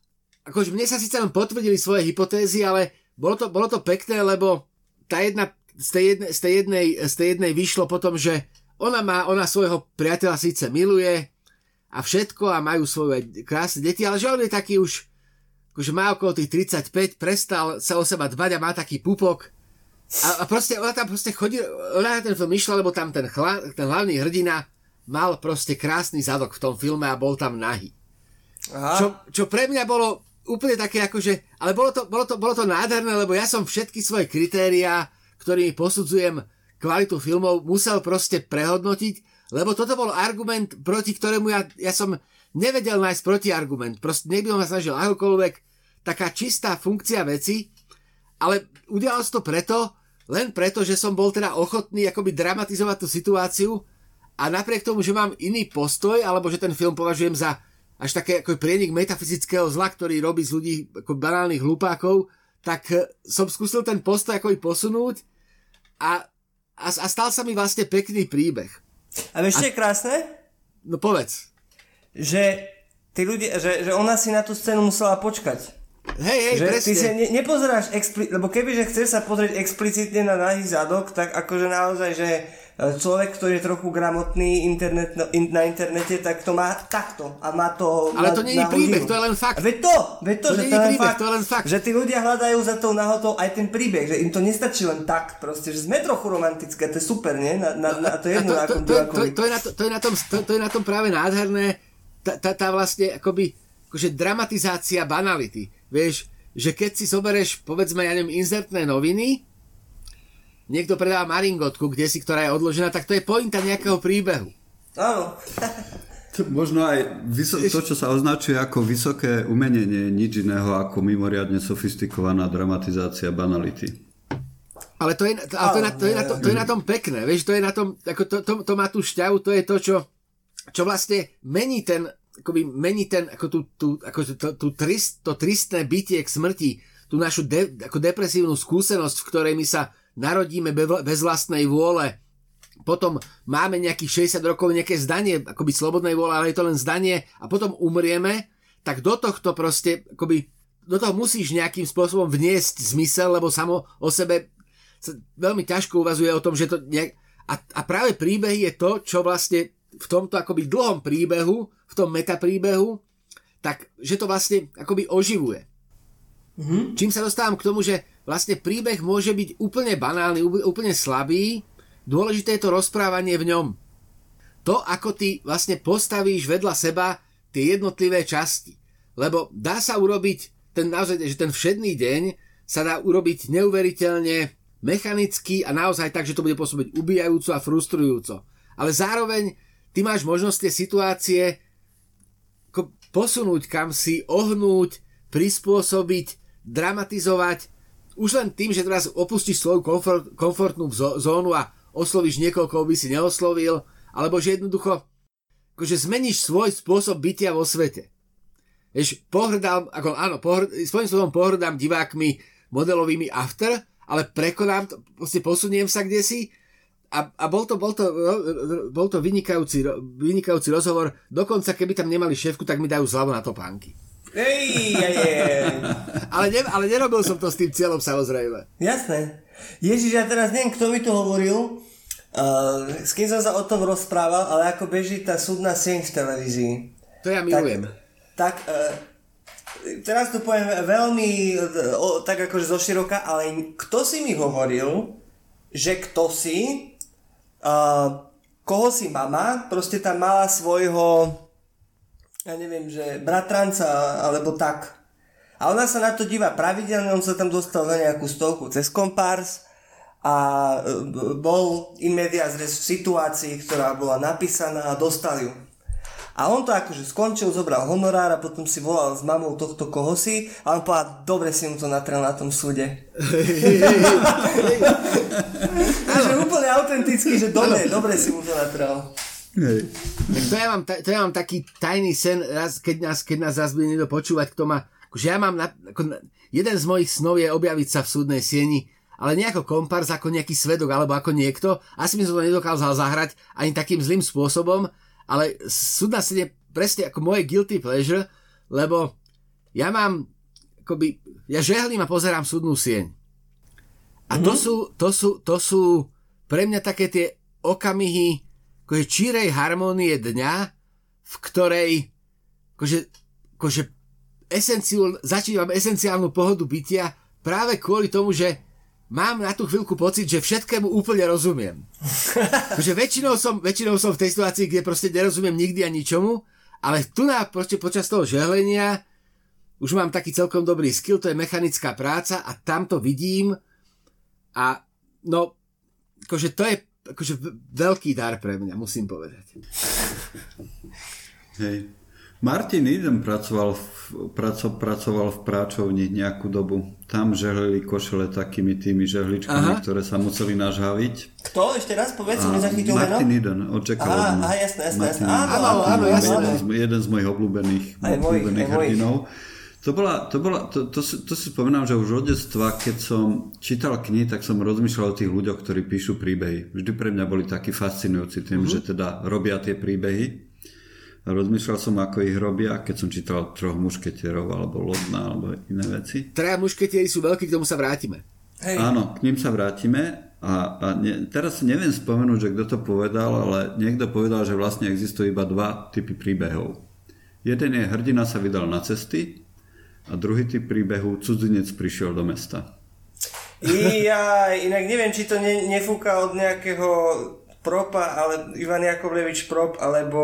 akože mne sa síce len potvrdili svoje hypotézy, ale bolo to, bolo to pekné, lebo tá jedna, z, tej jednej, z, tej jednej, z tej jednej vyšlo potom, že ona má, ona svojho priateľa síce miluje a všetko a majú svoje krásne deti, ale že on je taký už, akože má okolo tých 35, prestal sa o seba dbať a má taký pupok a, a proste ona tam proste chodí, ona na ten film išla, lebo tam ten, chla, ten hlavný hrdina mal proste krásny zadok v tom filme a bol tam nahý. Aha. Čo, čo pre mňa bolo úplne také akože, ale bolo to, bolo, to, bolo to nádherné, lebo ja som všetky svoje kritériá, ktorými posudzujem kvalitu filmov, musel proste prehodnotiť, lebo toto bol argument, proti ktorému ja, ja som nevedel nájsť protiargument. Proste niekto ma snažil akokoľvek, taká čistá funkcia veci, ale udialo sa to preto, len preto, že som bol teda ochotný akoby dramatizovať tú situáciu a napriek tomu, že mám iný postoj, alebo že ten film považujem za až také ako prienik metafyzického zla, ktorý robí z ľudí ako banálnych hlupákov, tak eh, som skúsil ten postoj ako posunúť a, a, a stal sa mi vlastne pekný príbeh. A vieš, čo je krásne? No povedz. Že tí ľudia, že, že ona si na tú scénu musela počkať. Hej, hej, že presne. ty sa ne, nepozeráš, expli- lebo keby, že chceš sa pozrieť explicitne na nahý zadok, tak akože naozaj, že e, človek, ktorý je trochu gramotný internet, no, in, na internete, tak to má takto a má to Ale na, to nie je na príbeh, hodinu. to je len fakt. Veď to, veď to, To že to, príbeh, fakt, to je len fakt. Že tí ľudia hľadajú za tou nahotou aj ten príbeh, že im to nestačí len tak, proste, že sme trochu romantické, to je super, nie? Na, na, na to jedno, A to, to, to, to, to, je na to, to, je na tom, to, to je na tom práve nádherné, tá, tá, tá vlastne akoby, akože dramatizácia banality. Vieš, že keď si zoberieš, povedzme, ja neviem, inzertné noviny, niekto predáva maringotku, kde si, ktorá je odložená, tak to je pointa nejakého príbehu. Áno. To, možno aj vyso- to, čo sa označuje ako vysoké umenie, nie je nič iného ako mimoriadne sofistikovaná dramatizácia banality. Ale to je, ale to, je na, to, je na, to, to je na tom pekné, vieš, to je na tom, ako to, to, to má tú šťavu, to je to, čo, čo vlastne mení ten, akoby mení ten, ako tú, tú, ako to, tú trist, to tristné bytie k smrti, tú našu de, ako depresívnu skúsenosť, v ktorej my sa narodíme be- bez vlastnej vôle, potom máme nejakých 60 rokov nejaké zdanie, akoby slobodnej vôle, ale je to len zdanie a potom umrieme, tak do tohto proste, akoby, do toho musíš nejakým spôsobom vniesť zmysel, lebo samo o sebe sa veľmi ťažko uvazuje o tom, že to nejak... A, a práve príbehy je to, čo vlastne v tomto akoby dlhom príbehu, v tom metapríbehu, tak, že to vlastne akoby oživuje. Mm-hmm. Čím sa dostávam k tomu, že vlastne príbeh môže byť úplne banálny, úplne slabý, dôležité je to rozprávanie v ňom. To, ako ty vlastne postavíš vedľa seba tie jednotlivé časti. Lebo dá sa urobiť ten naozaj, že ten všedný deň sa dá urobiť neuveriteľne mechanicky a naozaj tak, že to bude pôsobiť ubijajúco a frustrujúco. Ale zároveň ty máš možnosť tie situácie posunúť kam si, ohnúť, prispôsobiť, dramatizovať. Už len tým, že teraz opustíš svoju komfort, komfortnú zónu a oslovíš niekoho, koho by si neoslovil, alebo že jednoducho akože zmeníš svoj spôsob bytia vo svete. Vieš, pohrdám, ako áno, pohrd, svojím spôsobom pohrdám divákmi modelovými after, ale prekonám to, proste posuniem sa kde si a, a bol to, bol to, bol to vynikajúci, vynikajúci rozhovor. Dokonca, keby tam nemali šéfku, tak mi dajú zľavo na topánky. Ej, ej, ej. ale, ne, ale nerobil som to s tým cieľom, samozrejme. Jasné. Ježiš, ja teraz neviem, kto mi to hovoril, uh, s kým som sa o tom rozprával, ale ako beží tá súdna sieň v televízii. To ja milujem. Tak, tak uh, teraz to poviem veľmi, uh, tak akože zoširoka, ale kto si mi hovoril, že kto si, uh, koho si mama, proste tam mala svojho, ja neviem, že bratranca, alebo tak. A ona sa na to díva pravidelne, on sa tam dostal na nejakú stovku cez kompárs a bol in media v situácii, ktorá bola napísaná a dostal ju. A on to akože skončil, zobral honorár a potom si volal s mamou tohto kohosi a on povedal, dobre si mu to natrel na tom súde. Takže úplne autenticky, že dobre, dobre si mu to natrel. Hej. Tak to ja, mám, to ja mám taký tajný sen, raz, keď, nás, keď nás raz bude niekto počúvať, kto má, akože ja mám, na, ako, jeden z mojich snov je objaviť sa v súdnej sieni, ale nie ako kompars, ako nejaký svedok, alebo ako niekto. Asi by som to nedokázal zahrať ani takým zlým spôsobom, ale súdna sieň je presne ako moje guilty pleasure, lebo ja mám, akoby, ja žehlím a pozerám súdnu sieň. A to, mm. sú, to, sú, to sú pre mňa také tie okamihy akože čírej harmónie dňa, v ktorej akože, akože esenciál, začínam esenciálnu pohodu bytia práve kvôli tomu, že mám na tú chvíľku pocit, že všetkému úplne rozumiem. že väčšinou som, väčšinou som v tej situácii, kde proste nerozumiem nikdy a ničomu, ale tu na proste počas toho žehlenia už mám taký celkom dobrý skill, to je mechanická práca a tam to vidím a no, akože to je akože veľký dar pre mňa, musím povedať. Hej. Martin Eden pracoval v, praco, pracoval v práčovni nejakú dobu. Tam žehlili košele takými tými žehličkami, Aha. ktoré sa museli nažhaviť. Kto? Ešte raz povedz, som nezachytil meno? Martin Eden, od Jacka Aha, aha, jasné, jasné. jasné. Áno, áno, jasné. Jeden z, mojich obľúbených, aj mojich, obľúbených aj hrdinov. To, bola, to, bola, to, to, si, to si spomínam, že už od detstva, keď som čítal knihy, tak som rozmýšľal o tých ľuďoch, ktorí píšu príbehy. Vždy pre mňa boli takí fascinujúci tým, uh-huh. že teda robia tie príbehy. Rozmýšľal som, ako ich robia, keď som čítal troch mušketierov, alebo Lodna, alebo iné veci. Traja mušketieri sú veľkí, k tomu sa vrátime. Hej. Áno, k ním sa vrátime. A, a ne, teraz neviem spomenúť, že kto to povedal, ale niekto povedal, že vlastne existujú iba dva typy príbehov. Jeden je hrdina sa vydal na cesty a druhý typ príbehu cudzinec prišiel do mesta. Ja, inak neviem, či to ne, nefúka od nejakého propa, ale Ivan Jakovlevič prop, alebo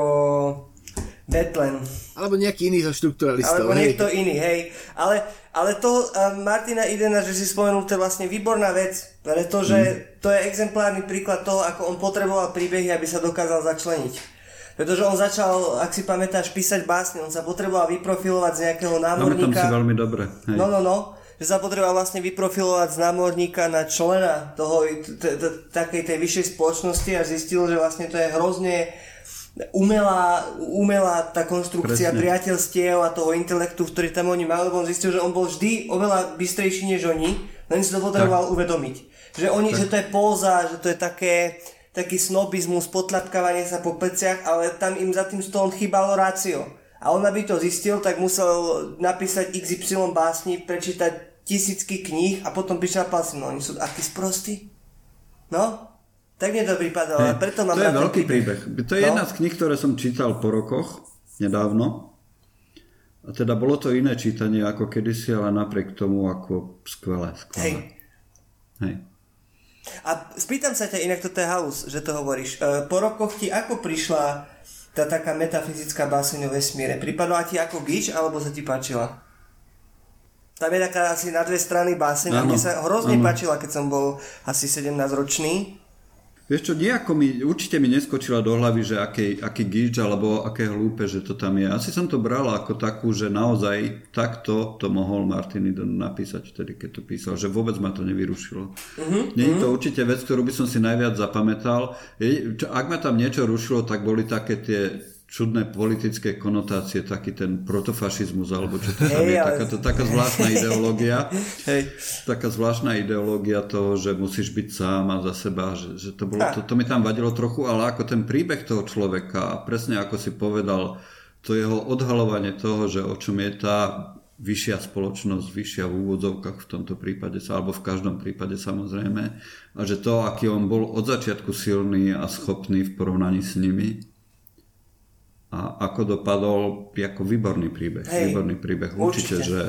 Betlen. Alebo nejaký iný zo štruktúralistov. Alebo niekto hej. iný, hej. Ale, ale to uh, Martina Idena, že si spomenul, to je vlastne výborná vec, pretože mm. to je exemplárny príklad toho, ako on potreboval príbehy, aby sa dokázal začleniť. Pretože on začal, ak si pamätáš, písať básne, on sa potreboval vyprofilovať z nejakého námorníka. No, si veľmi dobre. Hej. No, no, no že sa potreboval vlastne vyprofilovať z námorníka na člena toho, takej tej vyššej spoločnosti a zistil, že vlastne to je hrozne umelá, umelá tá konstrukcia Presne. priateľstiev a toho intelektu, ktorý tam oni mali, lebo on zistil, že on bol vždy oveľa bystrejší než oni, len si to potreboval tak. uvedomiť. Že oni, tak. že to je póza, že to je také, taký snobizmus, potľapkávanie sa po pleciach, ale tam im za tým stolom chýbalo rácio. A on aby to zistil, tak musel napísať XY básni, prečítať tisícky kníh a potom prišiel pásno. Oni sú akí sprostí. No, tak mne to pripadalo, hey, preto mám To je veľký príbeh. príbeh. To je no? jedna z kníh, ktoré som čítal po rokoch, nedávno. A teda bolo to iné čítanie ako kedysi, ale napriek tomu ako skvelé. skvelé. Hej. Hej. A spýtam sa ťa, inak to je halus, že to hovoríš. E, po rokoch ti ako prišla tá taká metafyzická báseň o vesmíre? Pripadala ti ako gič, alebo sa ti páčila? Tam je taká asi na dve strany báseň a mne sa hrozne ano. páčila, keď som bol asi 17 ročný Vieš čo, nejako mi, určite mi neskočila do hlavy, že aký, aký gíč alebo aké hlúpe, že to tam je. Asi som to bral ako takú, že naozaj takto to mohol Martin napísať vtedy, keď to písal, že vôbec ma to nevyrušilo. Uh-huh, Nie je to určite vec, ktorú by som si najviac zapamätal. Ak ma tam niečo rušilo, tak boli také tie čudné politické konotácie, taký ten protofašizmus, alebo čo to tam hey, je, ale... taká, to, taká zvláštna ideológia. Hej. Taká zvláštna ideológia toho, že musíš byť sám a za seba, že, že to, bolo, to, to mi tam vadilo trochu, ale ako ten príbeh toho človeka a presne ako si povedal, to jeho odhalovanie toho, že o čom je tá vyššia spoločnosť, vyššia v úvodzovkách v tomto prípade, alebo v každom prípade samozrejme, a že to, aký on bol od začiatku silný a schopný v porovnaní s nimi, a ako dopadol, ako výborný príbeh. Hej, výborný príbeh. Určite, určite, že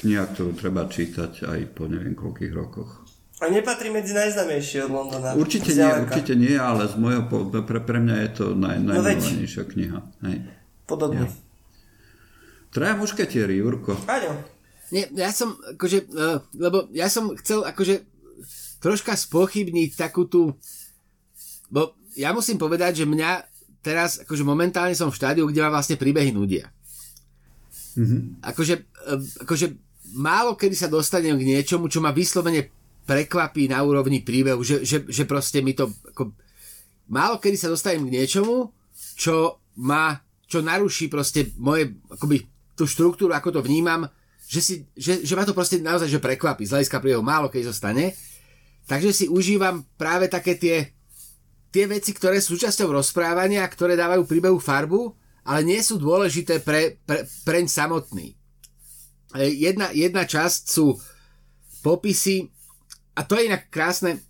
kniha, ktorú treba čítať aj po neviem koľkých rokoch. A nepatrí medzi najznamejšie od Londona. Určite nie, určite nie, ale z môjho, pre, pre mňa je to naj, no najmilovanejšia kniha. Hej. Podobne. Ja. Traja mušketieri, Jurko. Áno. Nie, ja som, akože, uh, lebo ja som chcel, akože, troška spochybniť takú tú, bo ja musím povedať, že mňa teraz akože momentálne som v štádiu, kde ma vlastne príbehy nudia. Mm-hmm. Akože, akože málo kedy sa dostanem k niečomu, čo ma vyslovene prekvapí na úrovni príbehu, že, že, že proste mi to ako, málo kedy sa dostanem k niečomu, čo ma, čo naruší proste moje, akoby tú štruktúru, ako to vnímam, že, si, že, že ma to proste naozaj že prekvapí z hľadiska príbehu, málo kedy zostane. Takže si užívam práve také tie tie veci, ktoré sú súčasťou rozprávania, ktoré dávajú príbehu farbu, ale nie sú dôležité pre, pre, preň samotný. E, jedna, jedna časť sú popisy, a to je inak krásne,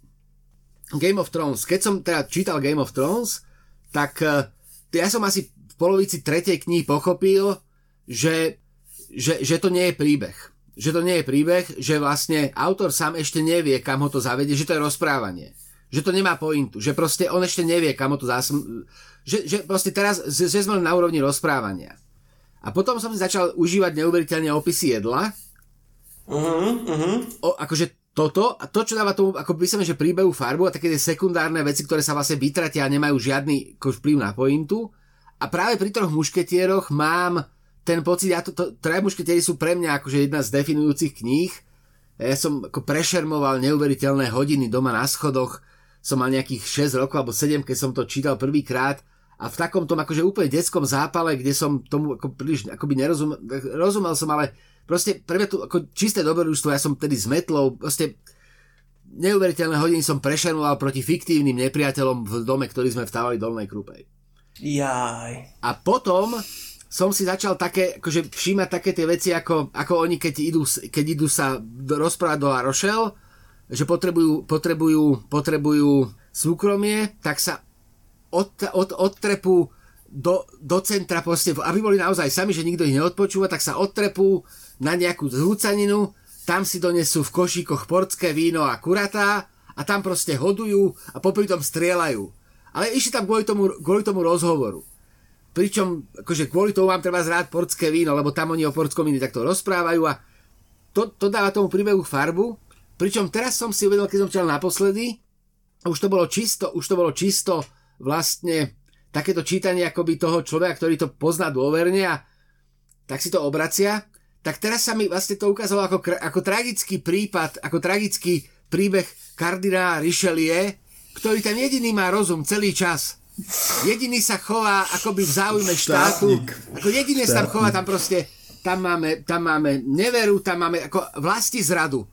Game of Thrones. Keď som teda čítal Game of Thrones, tak e, ja som asi v polovici tretej knihy pochopil, že, že, že to nie je príbeh. Že to nie je príbeh, že vlastne autor sám ešte nevie, kam ho to zavedie, že to je rozprávanie že to nemá pointu, že proste on ešte nevie, kam to zás... Že, že proste teraz, že sme na úrovni rozprávania. A potom som si začal užívať neuveriteľne opisy jedla. Uh-huh, uh-huh. O, akože toto, a to, čo dáva tomu, ako by som, že príbehu farbu a také tie sekundárne veci, ktoré sa vlastne vytratia a nemajú žiadny vplyv na pointu. A práve pri troch mušketieroch mám ten pocit, ja to, to, troje mušketieri sú pre mňa akože jedna z definujúcich kníh. Ja som ako prešermoval neuveriteľné hodiny doma na schodoch, som mal nejakých 6 rokov alebo 7, keď som to čítal prvýkrát a v takom tom akože úplne detskom zápale, kde som tomu ako príliš akoby nerozumel, rozumel som, ale proste pre mňa tu ako čisté dobrodružstvo, ja som tedy s metlou, proste neuveriteľné hodiny som prešermoval proti fiktívnym nepriateľom v dome, ktorý sme vstávali Dolnej Krupej. Jaj. A potom som si začal také, akože všímať také tie veci, ako, ako oni, keď idú, keď idú sa rozprávať do La Rochelle, že potrebujú, potrebujú, potrebujú súkromie, tak sa od, od, odtrepú do, do centra, proste, aby boli naozaj sami, že nikto ich neodpočúva, tak sa odtrepú na nejakú zhúcaninu, tam si donesú v košíkoch portské víno a kuratá a tam proste hodujú a popri tom strieľajú. Ale išli tam kvôli tomu, kvôli tomu rozhovoru. Pričom, akože kvôli tomu mám treba zráť portské víno, lebo tam oni o portskom víne takto rozprávajú a to, to dáva tomu príbehu farbu. Pričom teraz som si uvedel, keď som čítal naposledy, už to bolo čisto, už to bolo čisto vlastne takéto čítanie akoby toho človeka, ktorý to pozná dôverne a tak si to obracia, tak teraz sa mi vlastne to ukázalo ako, ako tragický prípad, ako tragický príbeh kardinála Richelieu, ktorý ten jediný má rozum celý čas Jediný sa chová akoby v záujme štátu. Ako jediný sa tam chová, tam proste, tam máme, tam máme neveru, tam máme ako vlasti zradu.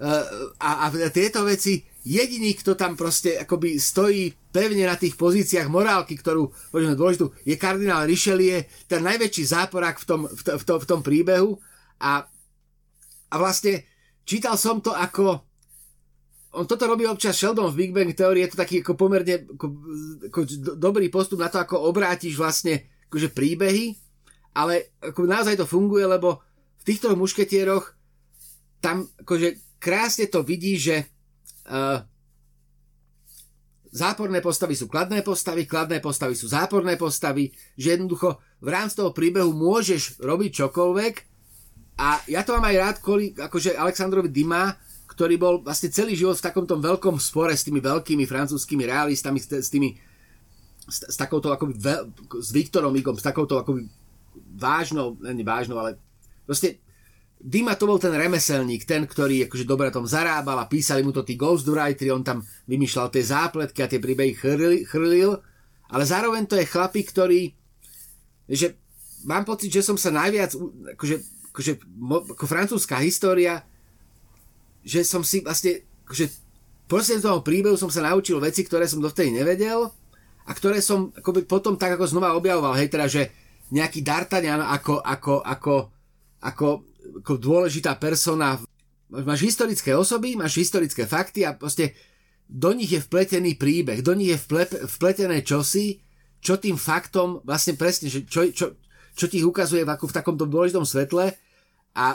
Uh, a, a tieto veci, jediný, kto tam proste akoby stojí pevne na tých pozíciách morálky, ktorú poďme dôležitú, je kardinál Richelieu, ten najväčší záporák v tom, v, to, v, to, v tom príbehu. A, a vlastne čítal som to ako on toto robí občas Sheldon v Big Bang Theory, je to taký ako pomerne ako, ako dobrý postup na to, ako obrátiš vlastne akože príbehy, ale ako naozaj to funguje, lebo v týchto mušketieroch tam akože krásne to vidí, že uh, záporné postavy sú kladné postavy, kladné postavy sú záporné postavy, že jednoducho v rámci toho príbehu môžeš robiť čokoľvek. A ja to mám aj rád kvôli akože Aleksandrovi Dima, ktorý bol vlastne celý život v takomto veľkom spore s tými veľkými francúzskými realistami, s, tými s, s takouto akoby veľ, s Viktorom Igom, s takouto akoby vážnou, nie vážnou, ale proste Dima to bol ten remeselník, ten, ktorý akože dobre tom zarábal a písali mu to tí ghostwriteri, on tam vymýšľal tie zápletky a tie príbehy chrlil, chrlil, ale zároveň to je chlapík, ktorý že mám pocit, že som sa najviac akože, akože ako francúzska história že som si vlastne, že prostredníctvom toho príbehu som sa naučil veci, ktoré som dovtedy nevedel a ktoré som akoby potom tak ako znova objavoval, hej, teda, že nejaký D'Artagnan ako, ako, ako, ako, ako dôležitá persona. Máš historické osoby, máš historické fakty a proste do nich je vpletený príbeh, do nich je vple, vpletené čosi, čo tým faktom vlastne presne, že čo, čo, čo ti ukazuje ako v takomto dôležitom svetle a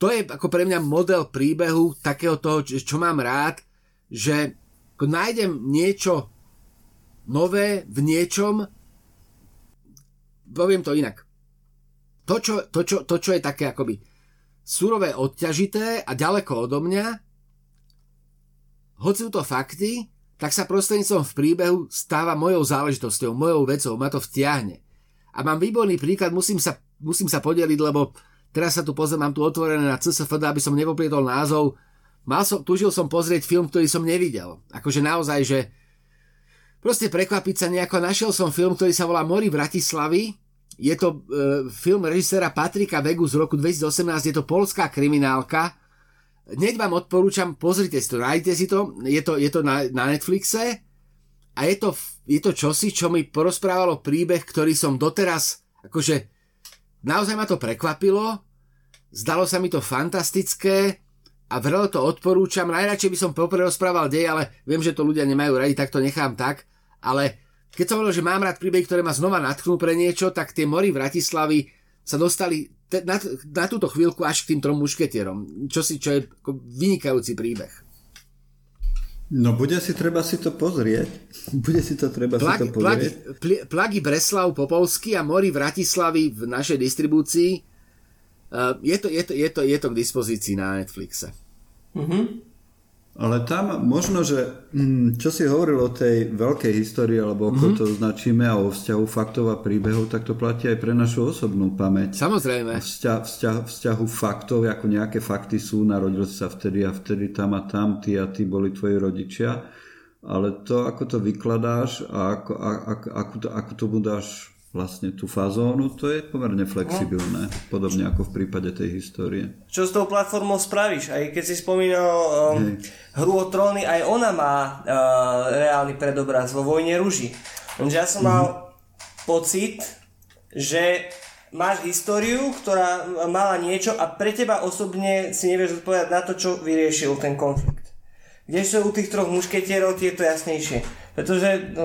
to je ako pre mňa model príbehu takého toho, čo mám rád, že ako nájdem niečo nové v niečom, poviem to inak. To, čo, to, čo, to, čo je také akoby surové, odťažité a ďaleko odo mňa, hoci sú to fakty, tak sa prostredníctvom v príbehu stáva mojou záležitosťou, mojou vecou, ma to vtiahne. A mám výborný príklad, musím sa, musím sa podeliť, lebo Teraz sa tu pozriem, mám tu otvorené na CSFD, aby som nepoplietol názov. Mal som, tužil som pozrieť film, ktorý som nevidel. Akože naozaj, že proste prekvapiť sa nejako. Našiel som film, ktorý sa volá Mori Bratislavy. Je to e, film režiséra Patrika Vegu z roku 2018. Je to polská kriminálka. Hneď vám odporúčam, pozrite si to, nájdete si to. Je to, je to na, na Netflixe. A je to, je to čosi, čo mi porozprávalo príbeh, ktorý som doteraz akože Naozaj ma to prekvapilo, zdalo sa mi to fantastické a veľmi to odporúčam. Najradšej by som popre rozprával dej, ale viem, že to ľudia nemajú radi, tak to nechám tak. Ale keď som hovoril, že mám rád príbehy, ktoré ma znova natknú pre niečo, tak tie mori Bratislavy sa dostali te, na, na túto chvíľku až k tým trom mušketierom, čo, si, čo je vynikajúci príbeh. No bude si treba si to pozrieť. Bude si to treba plagi, si to pozrieť. Plagi, plagi Breslav Popovský a Mori Vratislavy v našej distribúcii. Uh, je, to, je, to, je, to, je to k dispozícii na Netflixe. Uh-huh. Ale tam možno, že mm, čo si hovoril o tej veľkej histórii, alebo ako mm-hmm. to značíme, a o vzťahu faktov a príbehov, tak to platí aj pre našu osobnú pamäť. Samozrejme. Vzťah, vzťah, vzťahu faktov, ako nejaké fakty sú, narodil sa vtedy a vtedy tam a tam, ty a ty boli tvoji rodičia. Ale to, ako to vykladáš a ako, a, ako, ako, to, ako to budáš vlastne tú fazónu, to je pomerne flexibilné, podobne ako v prípade tej histórie. Čo s tou platformou spravíš? Aj keď si spomínal um, hru o tróny, aj ona má uh, reálny predobraz vo Vojne rúži. Lenže ja som mm-hmm. mal pocit, že máš históriu, ktorá mala niečo a pre teba osobne si nevieš odpovedať na to, čo vyriešil ten konflikt. Kdežto u tých troch mušketierov ti je to jasnejšie. Pretože no,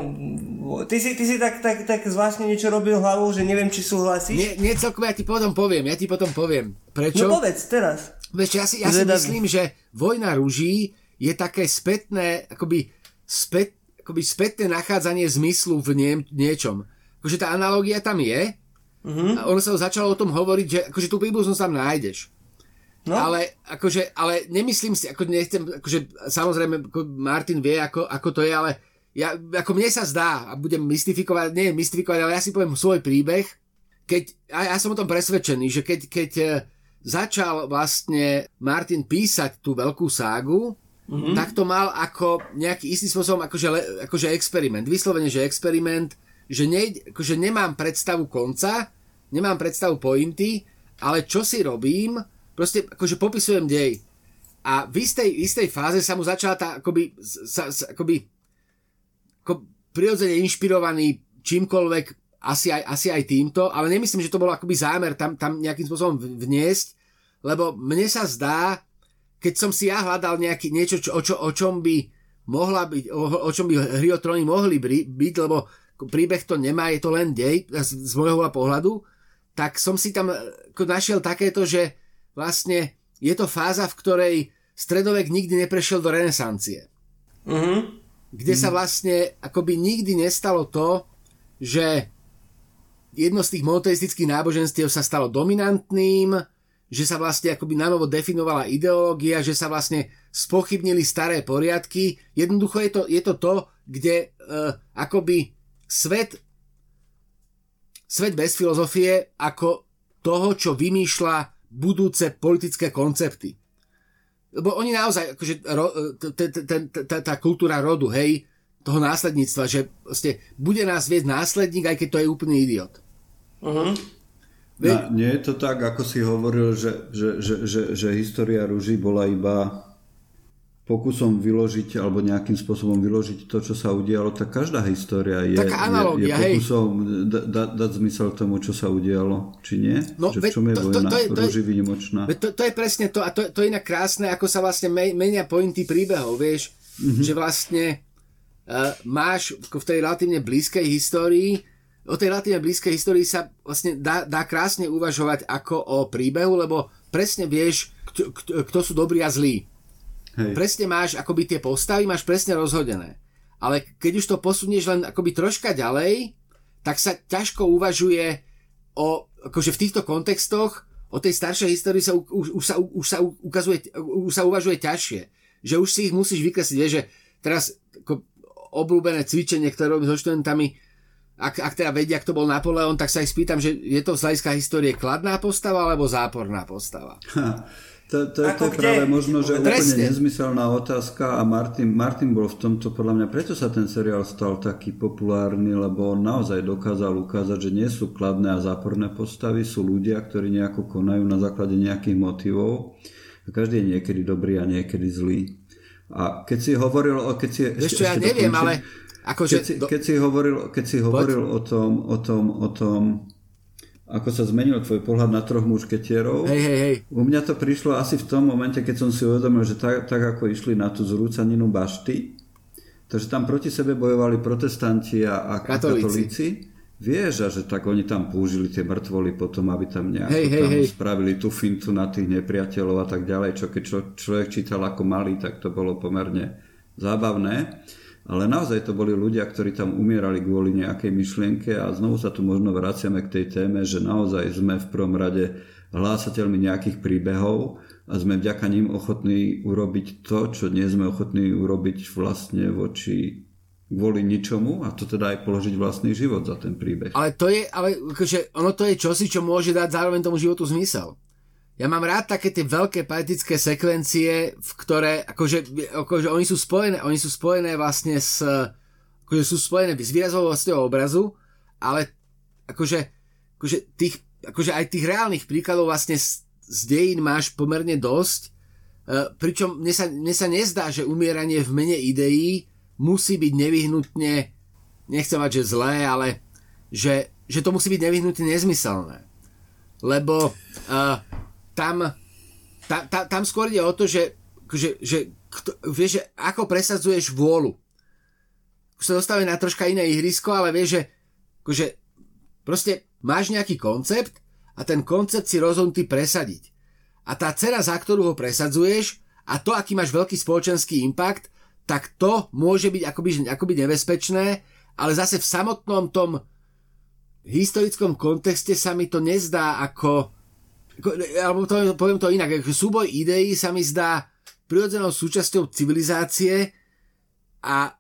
ty si, ty si tak, tak, tak zvláštne niečo robil hlavou, že neviem, či súhlasíš. Nie, nie celkom, ja ti potom poviem, ja ti potom poviem. Prečo? No povedz, teraz. Vieš, ja si, ja si myslím, že Vojna rúží je také spätné, akoby, spät, akoby spätné nachádzanie zmyslu v nie, niečom. Akože tá analogia tam je, Uh-huh. A ono sa začalo o tom hovoriť, že akože tú príbuznosť tam nájdeš. No. Ale, akože, ale nemyslím si, ako nechcem, akože samozrejme ako Martin vie, ako, ako to je, ale ja, ako mne sa zdá, a budem mystifikovať, nie mystifikovať, ale ja si poviem svoj príbeh, keď, a ja som o tom presvedčený, že keď, keď e, začal vlastne Martin písať tú veľkú ságu, mm-hmm. tak to mal ako nejaký istý spôsobom akože, akože experiment. Vyslovene, že experiment, že ne, akože nemám predstavu konca, nemám predstavu pointy, ale čo si robím, proste akože popisujem dej. A v istej, istej fáze sa mu začala tá akoby, sa, sa, akoby ako prirodzene inšpirovaný čímkoľvek, asi aj, asi aj týmto, ale nemyslím, že to bolo akoby zámer tam, tam nejakým spôsobom vniesť, lebo mne sa zdá, keď som si ja hľadal nejaký, niečo, čo, o, čo, o čom by mohla byť, o, o čom by hry o tróny mohli byť, lebo príbeh to nemá, je to len dej z, z môjho pohľadu, tak som si tam našiel takéto, že vlastne je to fáza, v ktorej stredovek nikdy neprešiel do renesancie. Mm-hmm. Kde mm-hmm. sa mhm. vlastne akoby nikdy nestalo to, že jedno z tých monoteistických náboženstiev sa stalo dominantným, že sa vlastne akoby nanovo definovala ideológia, že sa vlastne spochybnili staré poriadky. Jednoducho je to je to, to kde uh, akoby svet svet bez filozofie ako toho, čo vymýšľa budúce politické koncepty. Lebo oni naozaj, akože tá kultúra rodu, hej, toho následníctva, že proste bude nás viesť následník, aj keď to je úplný idiot. Uh-huh. No, nie je to tak, ako si hovoril, že, že, že, že, že história rúží bola iba pokusom vyložiť alebo nejakým spôsobom vyložiť to, čo sa udialo, tak každá história je, Taká je, je pokusom da, da, dať zmysel tomu, čo sa udialo, či nie? No, že v čom je to, vojna to, to, to, rúži výnimočná? To, to je presne to a to, to je inak krásne, ako sa vlastne menia pointy príbehov, vieš, mm-hmm. že vlastne uh, máš v tej relatívne blízkej histórii o tej relatívne blízkej histórii sa vlastne dá, dá krásne uvažovať ako o príbehu, lebo presne vieš, kto, kto sú dobrí a zlí Hej. Presne máš akoby tie postavy, máš presne rozhodené. Ale keď už to posunieš len akoby troška ďalej, tak sa ťažko uvažuje o, akože v týchto kontextoch, o tej staršej histórii sa, už, už, sa, už, sa ukazuje, už sa uvažuje ťažšie. Že už si ich musíš vykresliť. Vieš, že teraz ako obľúbené cvičenie, ktoré robím so študentami, ak, ak teda vedia, kto bol Napoleon, tak sa ich spýtam, že je to z hľadiska histórie kladná postava alebo záporná postava. Ha. To, to, to je práve možno, že Presne. úplne nezmyselná otázka a Martin, Martin bol v tomto podľa mňa, preto sa ten seriál stal taký populárny, lebo on naozaj dokázal ukázať, že nie sú kladné a záporné postavy, sú ľudia, ktorí nejako konajú na základe nejakých motivov. Každý je niekedy dobrý a niekedy zlý. A keď si hovoril, keď si... Vieš čo, ja neviem, dokončím, ale... Akože, keď, si, keď si hovoril, keď si hovoril o tom, o tom, o tom ako sa zmenil tvoj pohľad na troch mušketierov. Hej, hej, hej. U mňa to prišlo asi v tom momente, keď som si uvedomil, že tak, tak ako išli na tú zrúcaninu bašty, takže tam proti sebe bojovali protestanti a, a katolíci. katolíci. Vieš, že tak oni tam použili tie mŕtvoly potom, aby tam nejako hej, tam hej. spravili tú fintu na tých nepriateľov a tak ďalej, čo keď čo, človek čítal ako malý, tak to bolo pomerne zábavné. Ale naozaj to boli ľudia, ktorí tam umierali kvôli nejakej myšlienke a znovu sa tu možno vraciame k tej téme, že naozaj sme v prvom rade hlásateľmi nejakých príbehov a sme vďaka ním ochotní urobiť to, čo nie sme ochotní urobiť vlastne voči kvôli ničomu a to teda aj položiť vlastný život za ten príbeh. Ale to je, ale akože ono to je čosi, čo môže dať zároveň tomu životu zmysel ja mám rád také tie veľké poetické sekvencie, v ktoré, akože, akože oni sú spojené, oni sú spojené vlastne s, akože sú spojené s výrazovosťou obrazu, ale akože, akože, tých, akože aj tých reálnych príkladov vlastne z, z dejín máš pomerne dosť, uh, pričom mne sa, mne sa nezdá, že umieranie v mene ideí musí byť nevyhnutne, nechcem mať, že zlé, ale že, že to musí byť nevyhnutne nezmyselné. Lebo uh, tam, ta, ta, tam skôr ide o to, že, že, že kto, vieš, že ako presadzuješ vôľu. Už sa dostávame na troška iné ihrisko, ale vieš, že akože, proste máš nejaký koncept a ten koncept si rozhodnutý presadiť. A tá cena, za ktorú ho presadzuješ a to, aký máš veľký spoločenský impact, tak to môže byť akoby, akoby nebezpečné, ale zase v samotnom tom historickom kontexte sa mi to nezdá ako alebo to, poviem to inak, súboj ideí sa mi zdá prirodzenou súčasťou civilizácie a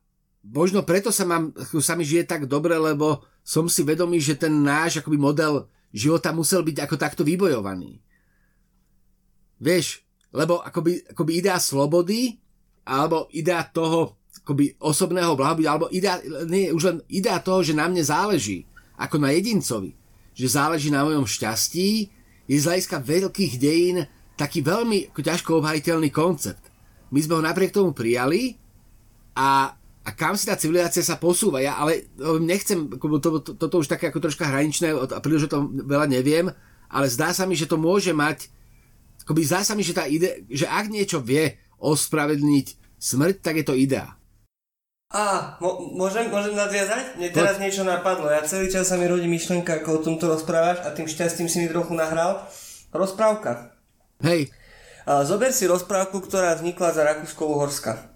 možno preto sa, mám, sa mi žije tak dobre, lebo som si vedomý, že ten náš akoby model života musel byť ako takto vybojovaný. Vieš, lebo akoby, akoby idea slobody alebo idea toho akoby osobného blahobytu, alebo idea, nie, už len idea toho, že na mne záleží ako na jedincovi, že záleží na mojom šťastí, je z hľadiska veľkých dejín taký veľmi ťažko obhajiteľný koncept. My sme ho napriek tomu prijali a, a kam si tá civilizácia sa posúva. Ja ale nechcem, toto to, to, to už také ako troška hraničné a príliš o tom veľa neviem, ale zdá sa mi, že to môže mať akoby zdá sa mi, že, tá ide, že ak niečo vie ospravedlniť smrť, tak je to idea. Á, môžem, môžem nadviazať? Mne teraz niečo napadlo. Ja celý čas sa mi rodí myšlenka, ako o tomto rozprávaš a tým šťastím si mi trochu nahral. Rozprávka. Hej. A, zober si rozprávku, ktorá vznikla za Rakúsko-Uhorska.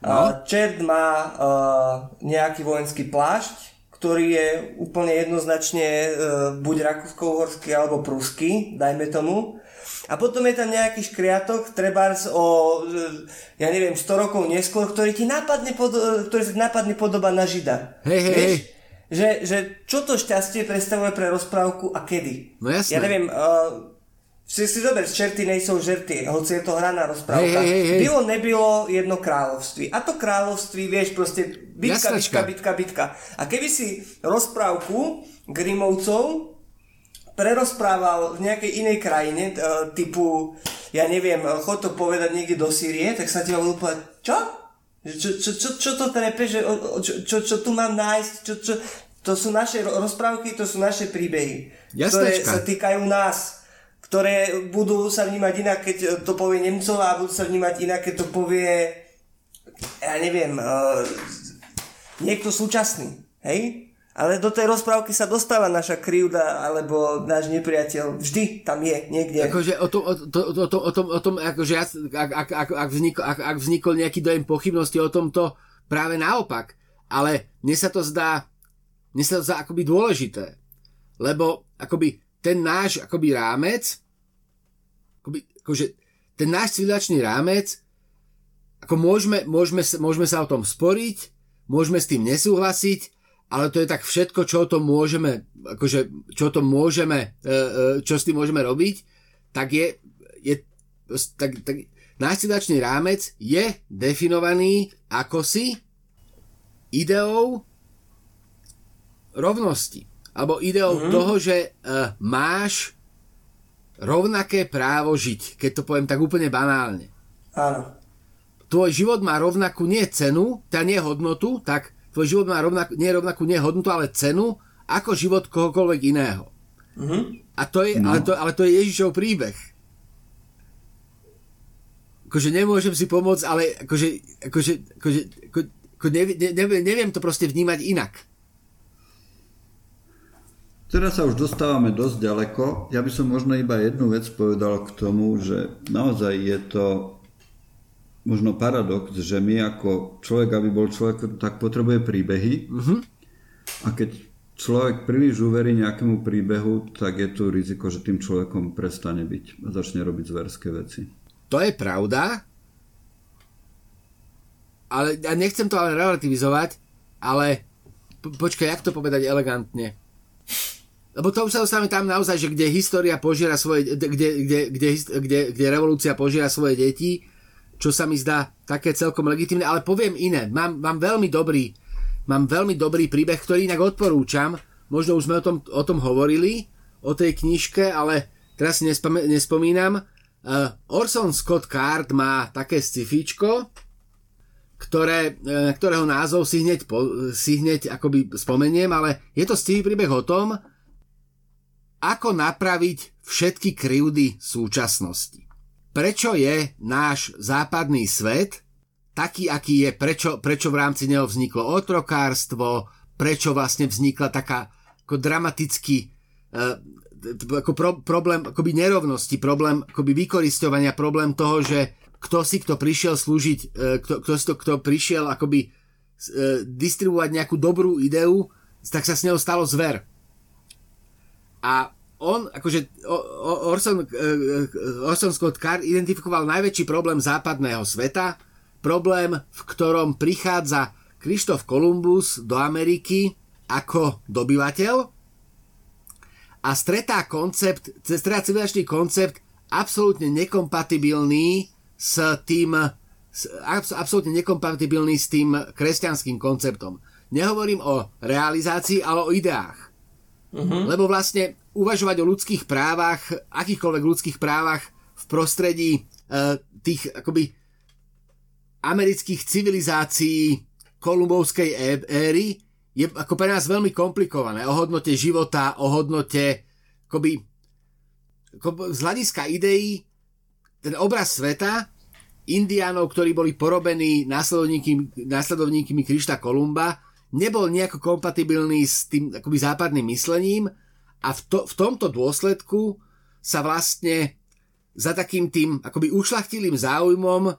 No. Čert má uh, nejaký vojenský plášť, ktorý je úplne jednoznačne uh, buď rakúsko-uhorský alebo pruský, dajme tomu. A potom je tam nejaký škriatok, trebárs o, ja neviem, 100 rokov neskôr, ktorý ti nápadne, pod, ktorý sa napadne podoba na Žida. Hej, hej, hej. Že, že čo to šťastie predstavuje pre rozprávku a kedy? No jasné. Ja neviem, uh, si si zober, čerty nejsou žerty, hoci je to hraná rozprávka. Hej, hej, hej. Bylo, nebylo jedno kráľovství. A to kráľovství, vieš, proste bitka, bitka, bitka, bitka. A keby si rozprávku Grimovcov prerozprával v nejakej inej krajine, e, typu, ja neviem, e, chod to povedať niekde do Sýrie, tak sa ti budú povedať, čo? Čo, čo, čo, čo to trepe, že, čo, čo, čo tu mám nájsť, čo, čo, to sú naše rozprávky, to sú naše príbehy, Jasnečka. ktoré sa týkajú nás, ktoré budú sa vnímať inak, keď to povie Nemcová a budú sa vnímať inak, keď to povie, ja neviem, uh, niekto súčasný, hej? Ale do tej rozprávky sa dostáva naša krivda alebo náš nepriateľ. Vždy tam je niekde. Akože o tom, o, to, o, tom, o tom, akože ja, ak, ak, ak, ak, vznikol, ak, ak vznikol nejaký dojem pochybnosti o tomto, práve naopak. Ale mne sa to zdá, mne sa to zdá akoby dôležité. Lebo akoby ten náš akoby rámec, akoby, akože ten náš civilizačný rámec, ako môžeme, môžeme, môžeme sa o tom sporiť, môžeme s tým nesúhlasiť, ale to je tak všetko, čo o tom môžeme, akože, čo o tom môžeme, e, e, čo s tým môžeme robiť, tak je, je tak, tak, náš civilizačný rámec je definovaný ako si ideou rovnosti. Alebo ideou mm-hmm. toho, že uh, máš rovnaké právo žiť, keď to poviem tak úplne banálne. Áno. Tvoj život má rovnakú nie cenu, tá nie hodnotu, tak tvoj život má rovnakú, nie rovnakú nie hodnotu, ale cenu ako život kohokoľvek iného. Mm-hmm. A to je, no. ale, to, ale to je Ježišov príbeh. Akože nemôžem si pomôcť, ale akože, akože, akože, ako, ako nevie, neviem, neviem to proste vnímať inak. Teraz sa už dostávame dosť ďaleko. Ja by som možno iba jednu vec povedal k tomu, že naozaj je to možno paradox, že my ako človek, aby bol človek, tak potrebuje príbehy. Uh-huh. A keď človek príliš uverí nejakému príbehu, tak je tu riziko, že tým človekom prestane byť a začne robiť zverské veci. To je pravda, ale ja nechcem to ale relativizovať, ale po, počkaj, jak to povedať elegantne? Lebo to už sa dostávame tam naozaj, že kde história požiera svoje, kde, kde, kde, kde, kde revolúcia požiera svoje deti, čo sa mi zdá také celkom legitimné, ale poviem iné. Mám, mám veľmi dobrý mám veľmi dobrý príbeh, ktorý inak odporúčam. Možno už sme o tom, o tom hovorili, o tej knižke, ale teraz si nespom- nespomínam. Uh, Orson Scott Card má také scifíčko, ktoré, e, ktorého názov si hneď, po, si hneď akoby spomeniem, ale je to stivý príbeh o tom, ako napraviť všetky krivdy súčasnosti. Prečo je náš západný svet taký, aký je, prečo, prečo v rámci neho vzniklo otrokárstvo, prečo vlastne vznikla taká ako dramatický uh, ako pro, problém akoby nerovnosti, problém akoby vykoristovania, problém toho, že kto si kto prišiel slúžiť, e, kto, kto si to, kto prišiel akoby e, distribuovať nejakú dobrú ideu, tak sa s neho stalo zver. A on, akože Orson, e, Orson Scott Card identifikoval najväčší problém západného sveta, problém, v ktorom prichádza Krištof Kolumbus do Ameriky ako dobyvateľ a stretá koncept, stretá civilizačný koncept absolútne nekompatibilný s tým absolútne nekompatibilný s tým kresťanským konceptom. Nehovorím o realizácii, ale o ideách. Uh-huh. Lebo vlastne uvažovať o ľudských právach, akýchkoľvek ľudských právach v prostredí uh, tých akoby amerických civilizácií kolumbovskej éry je ako pre nás veľmi komplikované. O hodnote života, o hodnote akoby, ako z hľadiska ideí ten obraz sveta indiánov, ktorí boli porobení následovníkmi, následovníkmi Krišta Kolumba, nebol nejako kompatibilný s tým akoby západným myslením a v, to, v tomto dôsledku sa vlastne za takým tým akoby ušlachtilým záujmom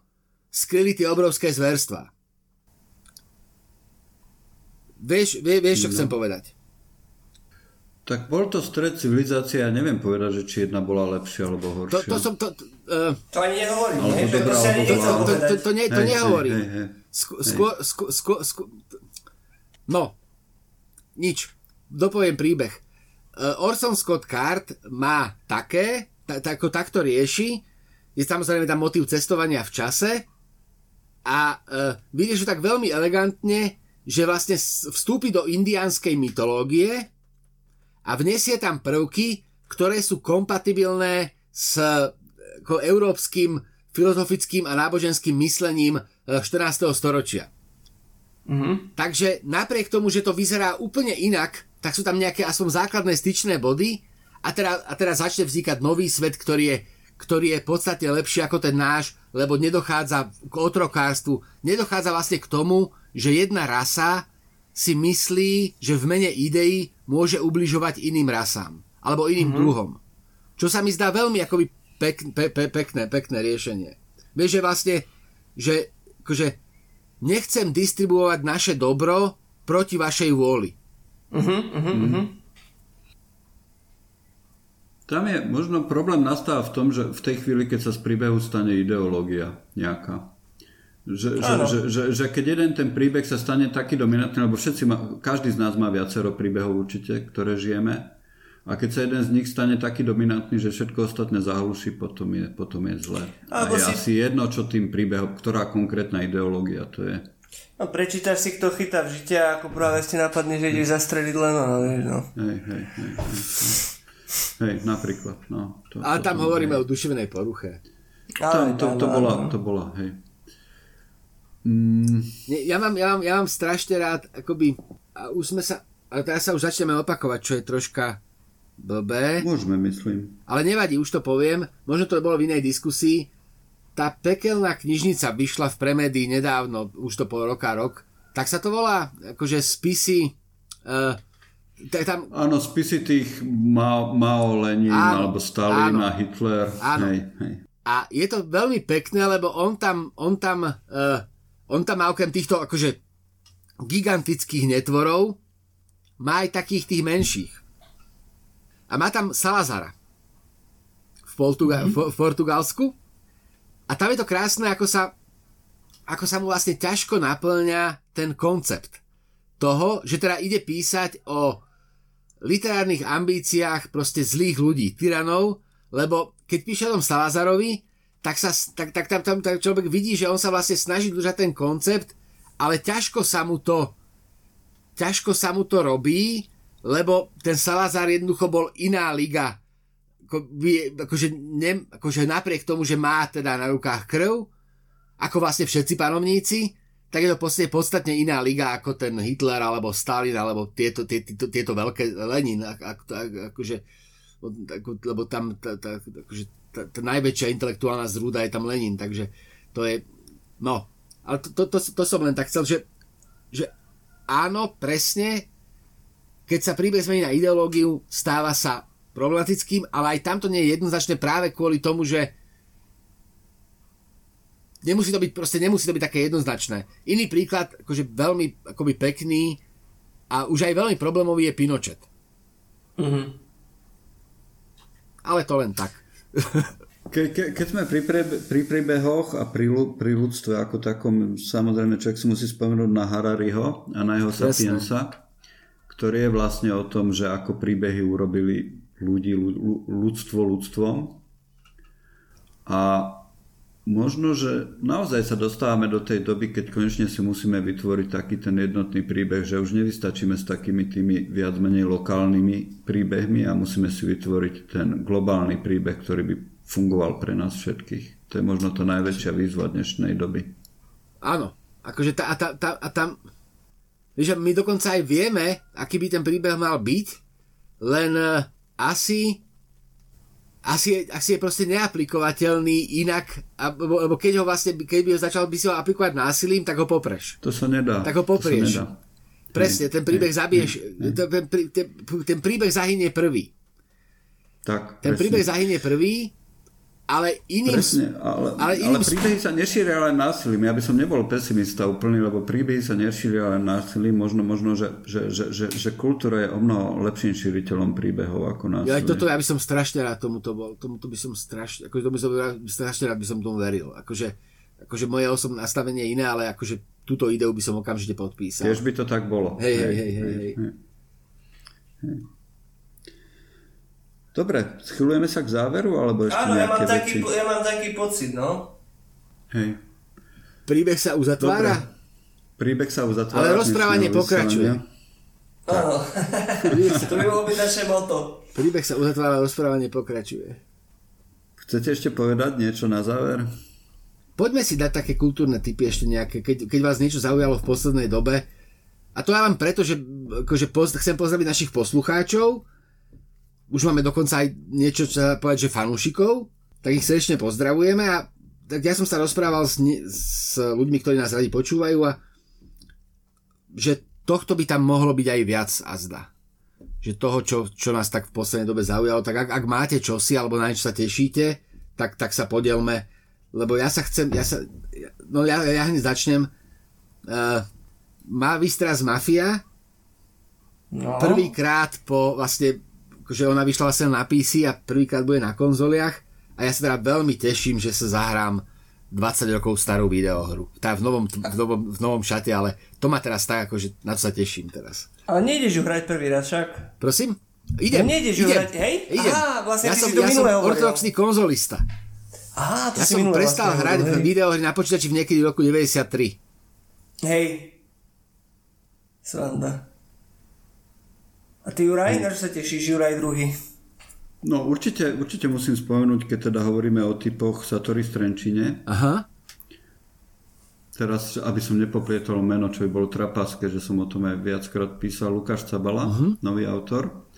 skryli tie obrovské zverstva. Vieš, vie, vieš čo no. chcem povedať? Tak bol to stred civilizácie, ja neviem povedať, že či jedna bola lepšia alebo horšia. To, to som... To, uh, to ani nehovorím. Alebo ne? dobrá, to, to, to, to, to, to, ne, to nehovorím. Hej, hej, skôr, skôr, skôr, skôr, no, nič. Dopoviem príbeh. Uh, Orson Scott Card má také, ta, ta, ako takto rieši, je samozrejme tam motív cestovania v čase a uh, vyrieši tak veľmi elegantne, že vlastne vstúpi do indiánskej mytológie, a vnesie tam prvky, ktoré sú kompatibilné s ako európskym filozofickým a náboženským myslením 14. Eh, storočia. Mm-hmm. Takže napriek tomu, že to vyzerá úplne inak, tak sú tam nejaké aspoň základné styčné body a teraz, a teraz začne vznikať nový svet, ktorý je, ktorý je podstatne lepší ako ten náš, lebo nedochádza k otrokárstvu, nedochádza vlastne k tomu, že jedna rasa si myslí, že v mene idei môže ubližovať iným rasám alebo iným mm-hmm. druhom. Čo sa mi zdá veľmi akoby pek, pe, pe, pekné, pekné riešenie. Vieš, že vlastne, že akože nechcem distribuovať naše dobro proti vašej vôli. Uh-huh, uh-huh, uh-huh. Tam je možno problém nastáva v tom, že v tej chvíli, keď sa z príbehu stane ideológia nejaká. Že, že, že, že, že keď jeden ten príbeh sa stane taký dominantný, lebo všetci má, každý z nás má viacero príbehov určite, ktoré žijeme, a keď sa jeden z nich stane taký dominantný, že všetko ostatné zahluší, potom je, potom je zle. A je si... asi jedno, čo tým príbehom, ktorá konkrétna ideológia to je. No prečítaš si, kto chytá v žite a ako práve si napadne, že ideš zastreliť len no, no. Hej, hej, hej, hej, hej. napríklad, no. To, a tam to, hovoríme hej. o duševnej poruche. Tam, to, to, bola, to bola, hej. Mm. Ja, mám, ja, mám, ja mám strašne rád, akoby, a už sme sa, ale teraz sa už začneme opakovať, čo je troška blbé. Môžeme, myslím. Ale nevadí, už to poviem, možno to bolo v inej diskusii. Tá pekelná knižnica vyšla v premédii nedávno, už to pol roka, rok. Tak sa to volá, akože spisy... Uh, tam... Áno, spisy tých Mao, Mao Lenin, áno, alebo Stalin áno, Hitler. Áno. Hej, hej. A je to veľmi pekné, lebo on tam, on tam uh, on tam má okrem týchto akože gigantických netvorov, má aj takých tých menších. A má tam Salazara v, Portuga- mm-hmm. v, v Portugalsku. A tam je to krásne, ako sa, ako sa mu vlastne ťažko naplňa ten koncept toho, že teda ide písať o literárnych ambíciách proste zlých ľudí, tyranov, lebo keď píše o tom Salazarovi, tak, sa, tak, tak tam, tam, tam človek vidí, že on sa vlastne snaží držať ten koncept, ale ťažko sa mu to ťažko sa mu to robí, lebo ten Salazar jednoducho bol iná liga. Ako, akože, ne, akože napriek tomu, že má teda na rukách krv, ako vlastne všetci panovníci, tak je to podstate podstatne iná liga ako ten Hitler alebo Stalin alebo tieto, tieto, tieto veľké Lenin. Ako, akože, lebo tam tá, tá, akože, tá, tá najväčšia intelektuálna zrúda je tam Lenin, takže to je, no, ale to, to, to, to som len tak chcel, že, že áno, presne, keď sa príbeh zmení na ideológiu, stáva sa problematickým, ale aj tamto nie je jednoznačné práve kvôli tomu, že nemusí to byť, proste nemusí to byť také jednoznačné. Iný príklad, akože veľmi akoby pekný a už aj veľmi problémový je Pinochet. Mm-hmm. Ale to len tak. Ke, ke, keď sme pri, pre, pri príbehoch a pri, pri ľudstve ako takom, samozrejme človek si musí spomenúť na Harariho a na jeho Sapiensa, ktorý je vlastne o tom, že ako príbehy urobili ľudí, ľudstvo ľudstvom. A možno, že naozaj sa dostávame do tej doby, keď konečne si musíme vytvoriť taký ten jednotný príbeh, že už nevystačíme s takými tými viac menej lokálnymi príbehmi a musíme si vytvoriť ten globálny príbeh, ktorý by fungoval pre nás všetkých. To je možno to najväčšia výzva dnešnej doby. Áno, akože tá, tá, tá, a tam, že my dokonca aj vieme, aký by ten príbeh mal byť, len uh, asi asi asi je proste neaplikovateľný inak, lebo keď ho vlastne, keď by ho začal by si ho aplikovať násilím, tak ho popreš. To sa nedá. Tak ho poprieš. Presne, ten príbeh zabiješ, ten, ten, ten príbeh zahynie prvý. Tak, ten príbeh zahynie prvý ale iným... Presne, ale, ale, iným... ale príbehy sa nešíria len násilím. Ja by som nebol pesimista úplný, lebo príbehy sa nešíria len násilím. Možno, možno že, že, že, že, že kultúra je o mnoho lepším šíriteľom príbehov ako násilie. Ja, toto ja by som strašne rád tomuto bol. Tomuto by som strašne, akože to by som, strašne rád by som tomu veril. Akože, akože moje osobné nastavenie je iné, ale akože túto ideu by som okamžite podpísal. Tiež by to tak bolo. Hej, hej, hej, hej. hej. hej. hej. Dobre, schylujeme sa k záveru, alebo ešte Áno, ja mám, taký, veci? ja mám taký pocit, no. Hej. Príbeh sa uzatvára? Dobre. Príbeh sa uzatvára. Ale rozprávanie pokračuje. Áno, to by bolo byť naše moto. Príbeh sa uzatvára, rozprávanie pokračuje. Chcete ešte povedať niečo na záver? Poďme si dať také kultúrne typy ešte nejaké, keď, keď vás niečo zaujalo v poslednej dobe. A to ja vám preto, že akože poz, chcem pozdraviť našich poslucháčov, už máme dokonca aj niečo, čo sa povedať, že fanúšikov, tak ich srdečne pozdravujeme a tak ja som sa rozprával s, s ľuďmi, ktorí nás radi počúvajú a že tohto by tam mohlo byť aj viac azda. Že toho, čo, čo nás tak v poslednej dobe zaujalo, tak ak, ak máte čosi alebo na niečo sa tešíte, tak, tak sa podielme, lebo ja sa chcem, ja sa, no ja, ja hneď začnem. Uh, má vystraz Mafia, no. prvýkrát po vlastne že ona vyšla vlastne na PC a prvýkrát bude na konzoliach a ja sa teda veľmi teším, že sa zahrám 20 rokov starú videohru. Tá v novom, v, novom, v novom šate, ale to ma teraz tak, akože na to sa teším teraz. Ale nejdeš ju hrať prvý raz však? Prosím? Idem. No nejdeš ju hrať, hej? Idem. Aha, vlastne ja som, si to ja som hovoril. ortodoxný konzolista. Aha, to ja si som prestal vlastne hrať hovoril, videohry na počítači v niekedy v roku 93. Hej. Sranda. A ty Juraj, na čo sa tešíš, Juraj druhý? No určite, určite musím spomenúť, keď teda hovoríme o typoch Satori Strenčine. Aha. Teraz, aby som nepoplietol meno, čo by bolo trapaské, že som o tom aj viackrát písal, Lukáš Cabala, uh-huh. nový autor.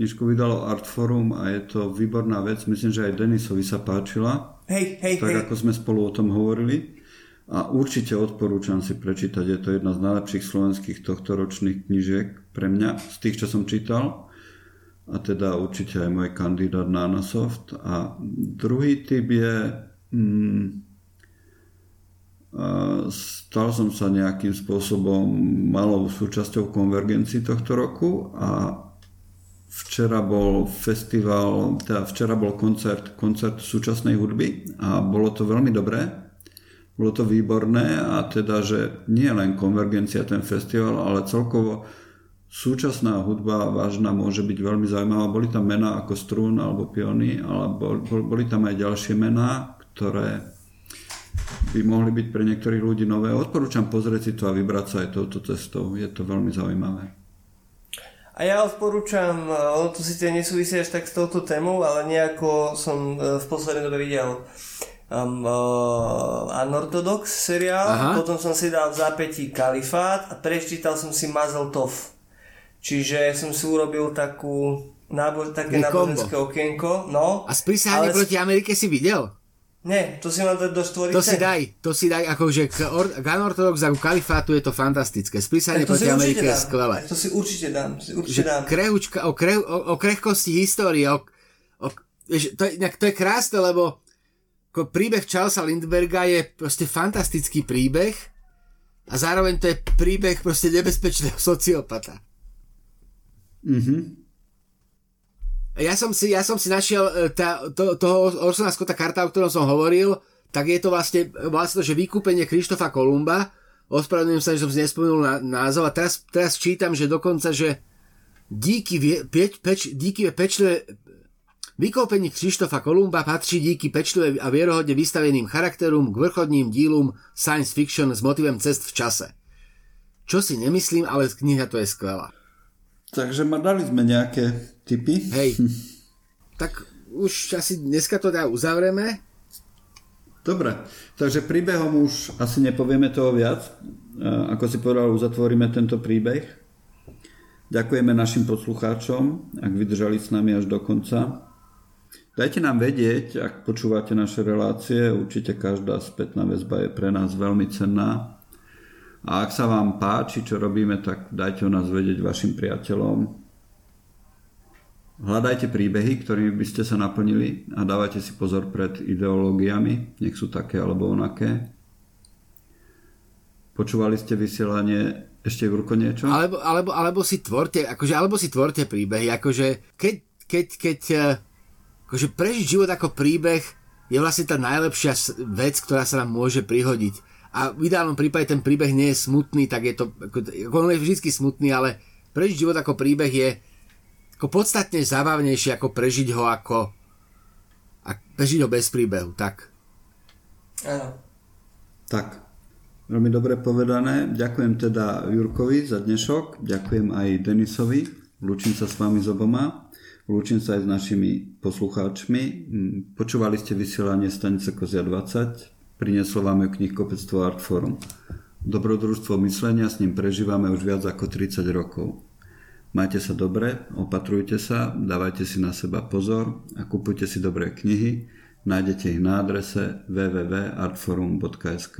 Knižku vydalo Artforum a je to výborná vec. Myslím, že aj Denisovi sa páčila. Hej, hej, tak hej. ako sme spolu o tom hovorili. A určite odporúčam si prečítať, je to jedna z najlepších slovenských tohtoročných knižiek pre mňa, z tých, čo som čítal. A teda určite aj môj kandidát na Anasoft. A druhý typ je... Hmm, stal som sa nejakým spôsobom malou súčasťou konvergencii tohto roku a včera bol festival, teda včera bol koncert, koncert súčasnej hudby a bolo to veľmi dobré. Bolo to výborné a teda, že nie len konvergencia ten festival, ale celkovo súčasná hudba vážna môže byť veľmi zaujímavá. Boli tam mená ako Strun alebo Piony, ale boli tam aj ďalšie mená, ktoré by mohli byť pre niektorých ľudí nové. Odporúčam pozrieť si to a vybrať sa aj touto cestou. Je to veľmi zaujímavé. A ja odporúčam, ono to síce nesúvisí až tak s touto témou, ale nejako som e, v poslednej dobe videl um, uh, Unorthodox seriál, Aha. potom som si dal v zápätí Kalifát a prečítal som si Mazel Tov. Čiže som si urobil takú nábož, také náboženské okienko. No, a sprísahanie proti Amerike si videl? Nie, to si mám dať do štvorice. To si daj, to si daj, akože k, or, k Unorthodox a k Kalifátu je to fantastické. Sprísahanie proti Amerike je skvelé. To si určite dám, si určite dám. Krehučka, o, kreh, o, o krehkosti histórie, o, o, to, je, to je krásne, lebo príbeh Charlesa Lindberga je proste fantastický príbeh a zároveň to je príbeh proste nebezpečného sociopata. Mhm. Ja som si, ja som si našiel e, tá, to, toho Orsona Scotta karta, o ktorom som hovoril, tak je to vlastne, vlastne to, že vykúpenie Krištofa Kolumba, ospravedlňujem sa, že som si nespomenul na, názov a teraz, teraz čítam, že dokonca, že díky, vie, peč, peč, díky pečlivé, vykúpenie Krištofa Kolumba patrí díky pečlivé a vierohodne vystaveným charakterom k vrchodným dílum science fiction s motivem cest v čase. Čo si nemyslím, ale kniha to je skvelá. Takže ma dali sme nejaké tipy. Hej. tak už asi dneska to teda uzavrieme. Dobre, takže príbehom už asi nepovieme toho viac. Ako si povedal, uzatvoríme tento príbeh. Ďakujeme našim poslucháčom, ak vydržali s nami až do konca. Dajte nám vedieť, ak počúvate naše relácie, určite každá spätná väzba je pre nás veľmi cenná. A ak sa vám páči, čo robíme, tak dajte o nás vedieť vašim priateľom. Hľadajte príbehy, ktorými by ste sa naplnili a dávajte si pozor pred ideológiami, nech sú také alebo onaké. Počúvali ste vysielanie ešte Jurko niečo? Alebo, alebo, alebo si tvorte, akože, alebo si tvorte príbehy, akože keď, keď, keď eh, akože prežiť život ako príbeh je vlastne tá najlepšia vec, ktorá sa nám môže prihodiť a v ideálnom prípade ten príbeh nie je smutný, tak je to, ako, on je vždy smutný, ale prežiť život ako príbeh je ako podstatne zábavnejšie ako prežiť ho ako a prežiť ho bez príbehu, tak. Áno. Tak. Veľmi dobre povedané. Ďakujem teda Jurkovi za dnešok, ďakujem aj Denisovi, lúčim sa s vami z oboma, lúčim sa aj s našimi poslucháčmi. Mm, počúvali ste vysielanie stanice Kozia 20, prinieslo vám ju knihkopectvo Artforum. Dobrodružstvo myslenia s ním prežívame už viac ako 30 rokov. Majte sa dobre, opatrujte sa, dávajte si na seba pozor a kupujte si dobré knihy. Nájdete ich na adrese www.artforum.sk.